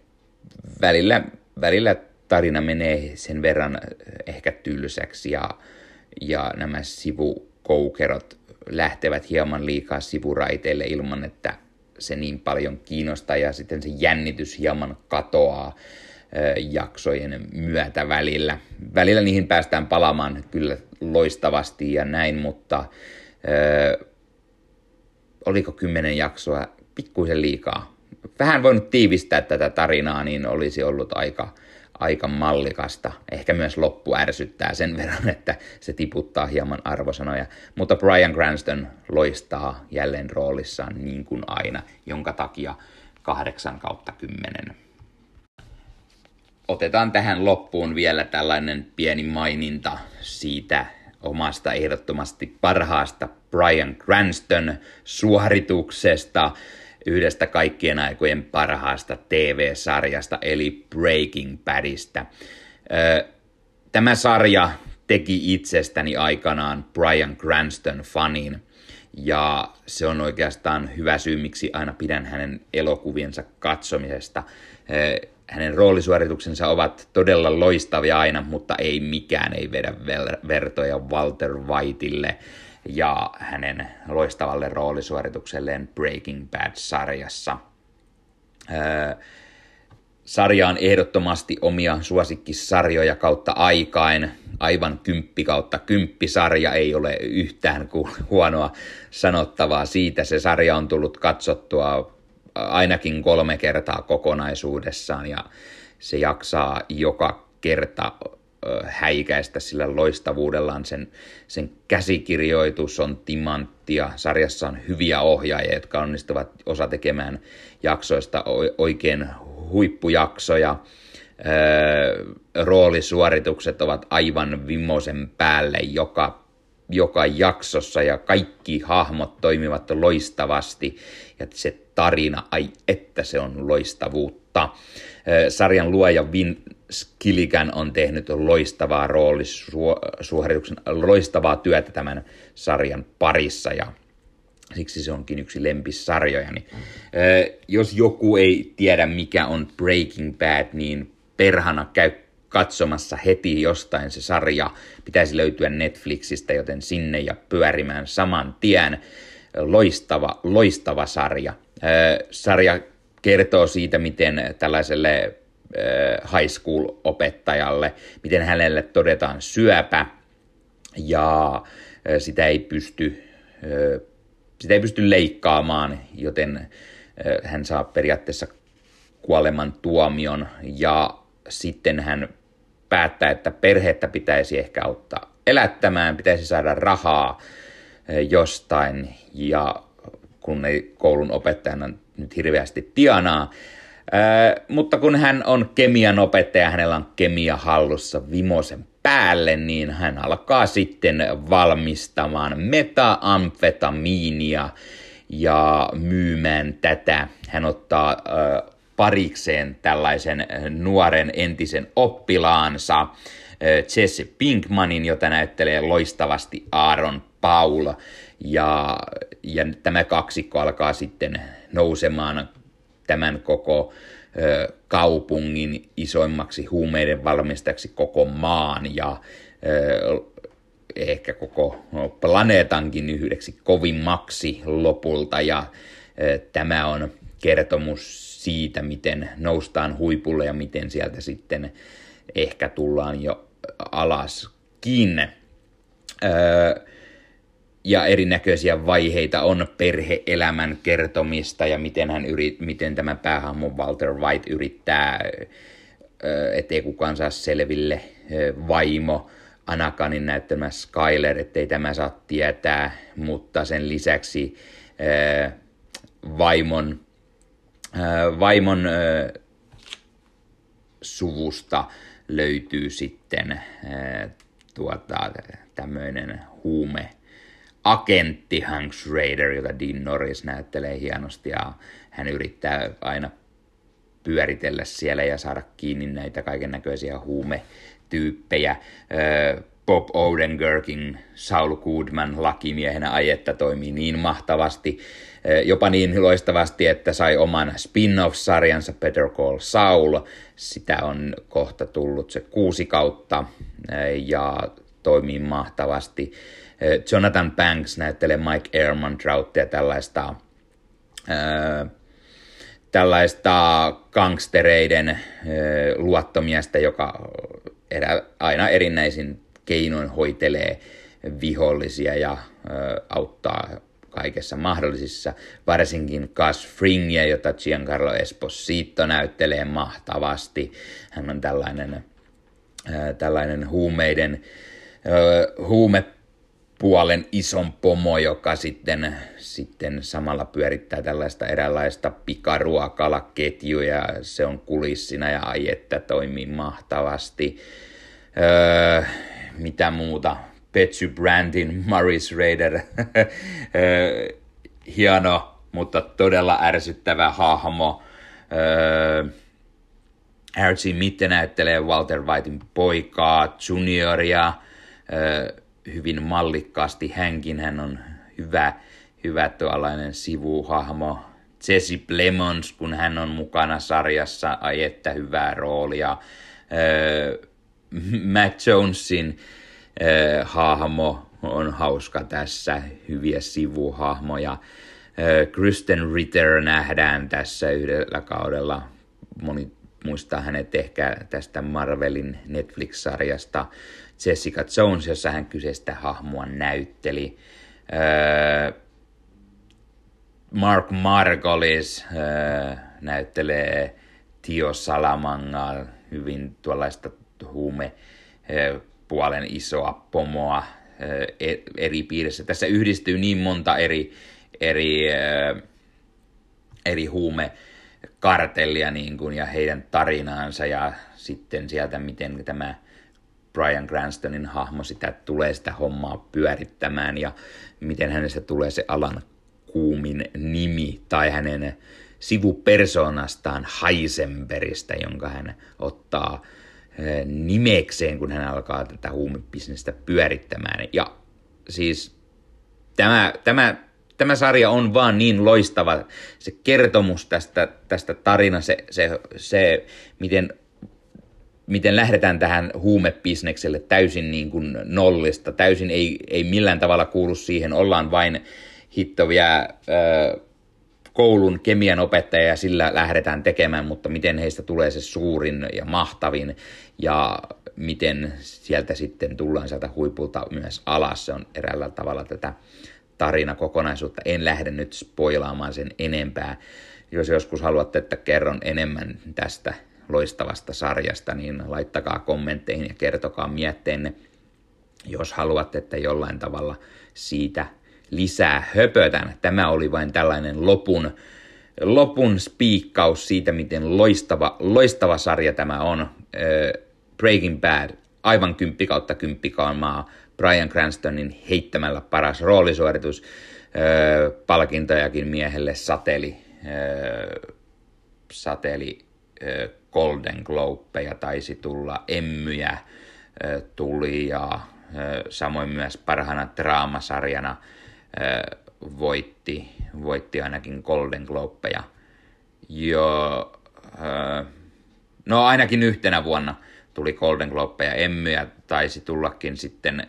Välillä, välillä tarina menee sen verran ehkä tylsäksi ja, ja nämä sivukoukerot lähtevät hieman liikaa sivuraiteille ilman, että se niin paljon kiinnostaa ja sitten se jännitys hieman katoaa jaksojen myötä välillä. Välillä niihin päästään palaamaan kyllä loistavasti ja näin, mutta ö, oliko kymmenen jaksoa pikkuisen liikaa. Vähän voinut tiivistää tätä tarinaa, niin olisi ollut aika, aika mallikasta. Ehkä myös loppu ärsyttää sen verran, että se tiputtaa hieman arvosanoja. Mutta Brian Cranston loistaa jälleen roolissaan niin kuin aina, jonka takia 8 kautta 10. Otetaan tähän loppuun vielä tällainen pieni maininta siitä omasta ehdottomasti parhaasta Brian Cranston suorituksesta yhdestä kaikkien aikojen parhaasta TV-sarjasta, eli Breaking Badista. Tämä sarja teki itsestäni aikanaan Brian Cranston-fanin, ja se on oikeastaan hyvä syy, miksi aina pidän hänen elokuviensa katsomisesta. Hänen roolisuorituksensa ovat todella loistavia aina, mutta ei mikään ei vedä vertoja Walter Whiteille ja hänen loistavalle roolisuoritukselleen Breaking Bad-sarjassa. Öö, sarja on ehdottomasti omia suosikkisarjoja kautta aikain. Aivan kymppi kautta kymppisarja ei ole yhtään huonoa sanottavaa siitä. Se sarja on tullut katsottua ainakin kolme kertaa kokonaisuudessaan ja se jaksaa joka kerta häikäistä sillä loistavuudellaan. Sen, sen käsikirjoitus on timanttia. Sarjassa on hyviä ohjaajia, jotka onnistuvat osa tekemään jaksoista oikein huippujaksoja. Öö, roolisuoritukset ovat aivan vimosen päälle joka, joka jaksossa ja kaikki hahmot toimivat loistavasti ja se tarina, ai että se on loistavuutta. Sarjan luoja Vin Skilligan on tehnyt loistavaa roolisuorituksen, loistavaa työtä tämän sarjan parissa ja siksi se onkin yksi lempisarjojani. Jos joku ei tiedä mikä on Breaking Bad, niin perhana käy katsomassa heti jostain se sarja. Pitäisi löytyä Netflixistä, joten sinne ja pyörimään saman tien. Loistava, loistava sarja. Sarja kertoo siitä, miten tällaiselle high school-opettajalle, miten hänelle todetaan syöpä ja sitä ei pysty, sitä ei pysty leikkaamaan, joten hän saa periaatteessa kuoleman tuomion ja sitten hän päättää, että perhettä pitäisi ehkä auttaa elättämään, pitäisi saada rahaa jostain ja kun ei koulun opettajana nyt hirveästi tienaa. Mutta kun hän on kemian opettaja, hänellä on kemia hallussa vimosen päälle, niin hän alkaa sitten valmistamaan metaamfetamiinia ja myymään tätä. Hän ottaa parikseen tällaisen nuoren entisen oppilaansa, Jesse Pinkmanin, jota näyttelee loistavasti Aaron Paul. Ja, ja tämä kaksikko alkaa sitten nousemaan tämän koko ö, kaupungin isoimmaksi huumeiden valmistajaksi koko maan ja ö, ehkä koko planeetankin yhdeksi kovimmaksi lopulta. Ja ö, tämä on kertomus siitä, miten noustaan huipulle ja miten sieltä sitten ehkä tullaan jo alaskin. Öö, ja erinäköisiä vaiheita on perheelämän kertomista ja miten, hän yrit, miten tämä päähahmo Walter White yrittää, ettei kukaan saa selville vaimo, Anakanin näyttämä Skyler, ettei tämä saa tietää, mutta sen lisäksi vaimon, vaimon suvusta löytyy sitten tuota, tämmöinen huume, agentti Hank Schrader, jota Dean Norris näyttelee hienosti ja hän yrittää aina pyöritellä siellä ja saada kiinni näitä kaiken näköisiä huumetyyppejä. Bob Odenkirkin Saul Goodman lakimiehenä ajetta toimii niin mahtavasti, jopa niin loistavasti, että sai oman spin-off-sarjansa Better Call Saul. Sitä on kohta tullut se kuusi kautta ja toimii mahtavasti. Jonathan Banks näyttelee Mike Ehrmantrauttia tällaista tällaista gangstereiden luottomiestä, joka erä, aina erinäisin keinoin hoitelee vihollisia ja auttaa kaikessa mahdollisissa, varsinkin Gus Fringia, jota Giancarlo Esposito näyttelee mahtavasti. Hän on tällainen, tällainen huumeiden, huume puolen ison pomo, joka sitten, sitten samalla pyörittää tällaista eräänlaista pikaruokalaketjuja. Se on kulissina ja ai että toimii mahtavasti. Öö, mitä muuta? Betsy Brandin, Maris Raider. (laughs) öö, hieno, mutta todella ärsyttävä hahmo. Öö, R.G. Mitte näyttelee Walter Whitein poikaa, junioria. Öö, hyvin mallikkaasti hänkin. Hän on hyvä, hyvä tuollainen sivuhahmo. Jesse Plemons, kun hän on mukana sarjassa, ai että hyvää roolia. Öö, Matt Jonesin öö, hahmo on hauska tässä, hyviä sivuhahmoja. Öö, Kristen Ritter nähdään tässä yhdellä kaudella. Moni muistaa hänet ehkä tästä Marvelin Netflix-sarjasta Jessica Jones, jossa hän kyseistä hahmoa näytteli. Öö, Mark Margolis öö, näyttelee Tio Salamangaa, hyvin tuollaista huume öö, puolen isoa pomoa e, eri piirissä. Tässä yhdistyy niin monta eri, eri, eri huume kartellia niin kuin, ja heidän tarinaansa ja sitten sieltä, miten tämä Brian Cranstonin hahmo sitä tulee sitä hommaa pyörittämään ja miten hänestä tulee se alan kuumin nimi tai hänen sivupersonastaan Heisenbergistä, jonka hän ottaa eh, nimekseen, kun hän alkaa tätä huumebisnestä pyörittämään. Ja siis tämä, tämä, tämä sarja on vaan niin loistava, se kertomus tästä, tästä tarina, se, se, se miten miten lähdetään tähän huumebisnekselle täysin niin kuin nollista, täysin ei, ei millään tavalla kuulu siihen, ollaan vain hittovia ö, koulun kemian opettaja ja sillä lähdetään tekemään, mutta miten heistä tulee se suurin ja mahtavin ja miten sieltä sitten tullaan sieltä huipulta myös alas, se on eräällä tavalla tätä tarinakokonaisuutta. En lähde nyt spoilaamaan sen enempää. Jos joskus haluatte, että kerron enemmän tästä loistavasta sarjasta, niin laittakaa kommentteihin ja kertokaa mietteenne, jos haluatte, että jollain tavalla siitä lisää höpötän. Tämä oli vain tällainen lopun, lopun spiikkaus siitä, miten loistava, loistava sarja tämä on. Breaking Bad, aivan kymppi kautta kymppikaamaa, Brian Cranstonin heittämällä paras roolisuoritus, palkintojakin miehelle sateli, sateli Golden Globeja taisi tulla, Emmyjä tuli ja samoin myös parhaana draamasarjana voitti, voitti ainakin Golden Globeja. Jo, no ainakin yhtenä vuonna tuli Golden Globeja, Emmyjä taisi tullakin sitten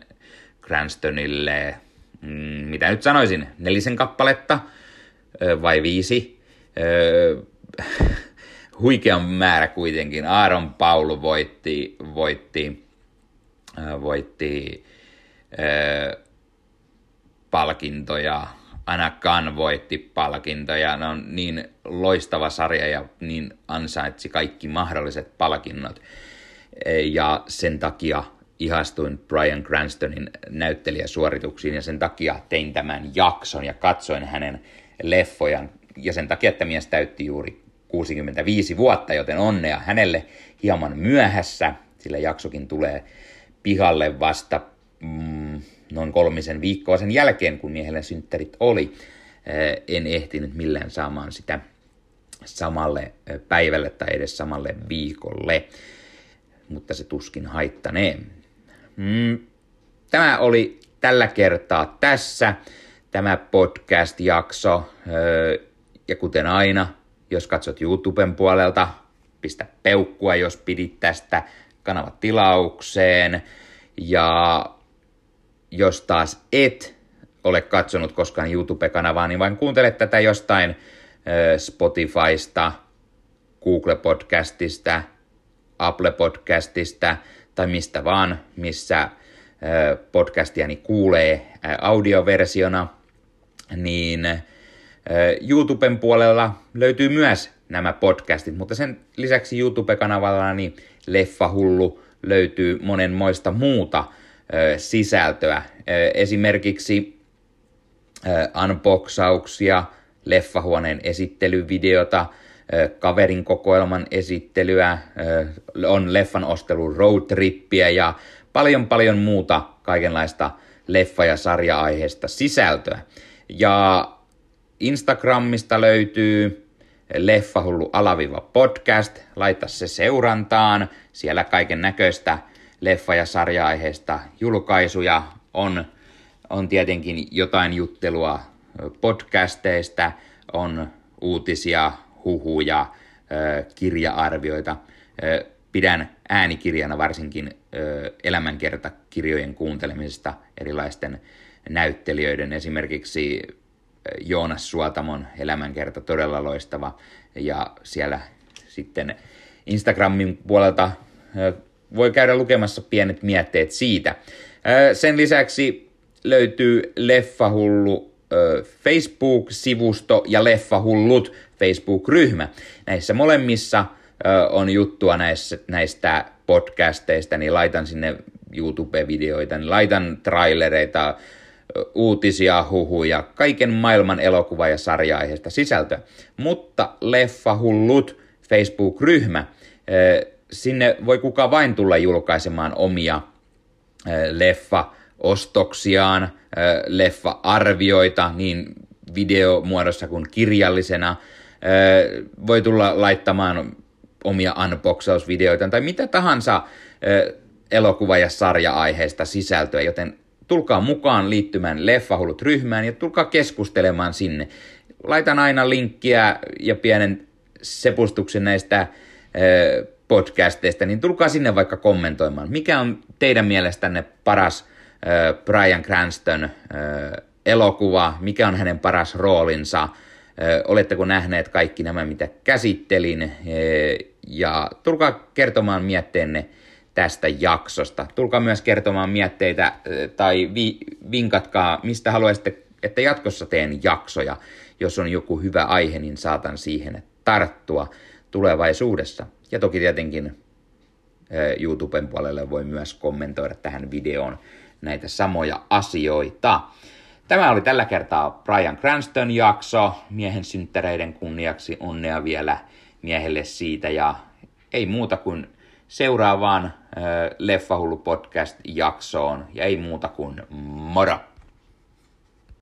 Cranstonille, mm, mitä nyt sanoisin, nelisen kappaletta vai viisi huikean määrä kuitenkin. Aaron Paulu voitti, voitti, äh, voitti äh, palkintoja, Anna Khan voitti palkintoja. Ne on niin loistava sarja ja niin ansaitsi kaikki mahdolliset palkinnot. Ja sen takia ihastuin Brian Cranstonin näyttelijäsuorituksiin ja sen takia tein tämän jakson ja katsoin hänen leffojan. Ja sen takia, että mies täytti juuri 65 vuotta, joten onnea hänelle hieman myöhässä, sillä jaksokin tulee pihalle vasta mm, noin kolmisen viikkoa sen jälkeen, kun miehelle synttärit oli. Eh, en ehtinyt millään saamaan sitä samalle päivälle tai edes samalle viikolle, mutta se tuskin haittanee. Mm, tämä oli tällä kertaa tässä tämä podcast-jakso. Ja kuten aina, jos katsot YouTuben puolelta, pistä peukkua, jos pidit tästä kanavat tilaukseen. Ja jos taas et ole katsonut koskaan YouTube-kanavaa, niin vain kuuntele tätä jostain Spotifysta, Google Podcastista, Apple Podcastista tai mistä vaan, missä podcastiani kuulee audioversiona, niin YouTuben puolella löytyy myös nämä podcastit, mutta sen lisäksi YouTube-kanavalla niin Leffahullu löytyy monenmoista muuta sisältöä. Esimerkiksi unboxauksia, leffahuoneen esittelyvideota, kaverin kokoelman esittelyä, on leffan ostelun roadtrippiä ja paljon paljon muuta kaikenlaista leffa- ja sarja-aiheesta sisältöä. Ja Instagramista löytyy. Leffahullu alaviva podcast, laita se seurantaan, siellä kaiken näköistä leffa- ja sarja-aiheesta julkaisuja on, on tietenkin jotain juttelua podcasteista, on uutisia, huhuja, kirja-arvioita. Pidän äänikirjana varsinkin elämänkertakirjojen kuuntelemisesta erilaisten näyttelijöiden, esimerkiksi Joonas Suotamon elämänkerta todella loistava, ja siellä sitten Instagramin puolelta voi käydä lukemassa pienet mietteet siitä. Sen lisäksi löytyy Leffahullu Facebook-sivusto ja Leffahullut Facebook-ryhmä. Näissä molemmissa on juttua näistä, podcasteista, niin laitan sinne YouTube-videoita, niin laitan trailereita, uutisia, huhuja, kaiken maailman elokuva- ja sarja-aiheesta sisältöä. Mutta Leffahullut Facebook-ryhmä, sinne voi kuka vain tulla julkaisemaan omia leffa-ostoksiaan, leffa-arvioita niin videomuodossa kuin kirjallisena. Voi tulla laittamaan omia unboxausvideoita tai mitä tahansa elokuva- ja sarja-aiheesta sisältöä, joten tulkaa mukaan liittymään Leffahullut ryhmään ja tulkaa keskustelemaan sinne. Laitan aina linkkiä ja pienen sepustuksen näistä podcasteista, niin tulkaa sinne vaikka kommentoimaan. Mikä on teidän mielestänne paras Brian Cranston elokuva, mikä on hänen paras roolinsa, oletteko nähneet kaikki nämä, mitä käsittelin, ja tulkaa kertomaan mietteenne tästä jaksosta. Tulkaa myös kertomaan mietteitä tai vi- vinkatkaa, mistä haluaisitte, että jatkossa teen jaksoja. Jos on joku hyvä aihe, niin saatan siihen tarttua tulevaisuudessa. Ja toki tietenkin YouTuben puolelle voi myös kommentoida tähän videoon näitä samoja asioita. Tämä oli tällä kertaa Brian Cranston jakso. Miehen synttäreiden kunniaksi onnea vielä miehelle siitä ja ei muuta kuin seuraavaan äh, Leffahullu podcast jaksoon ja ei muuta kuin moro!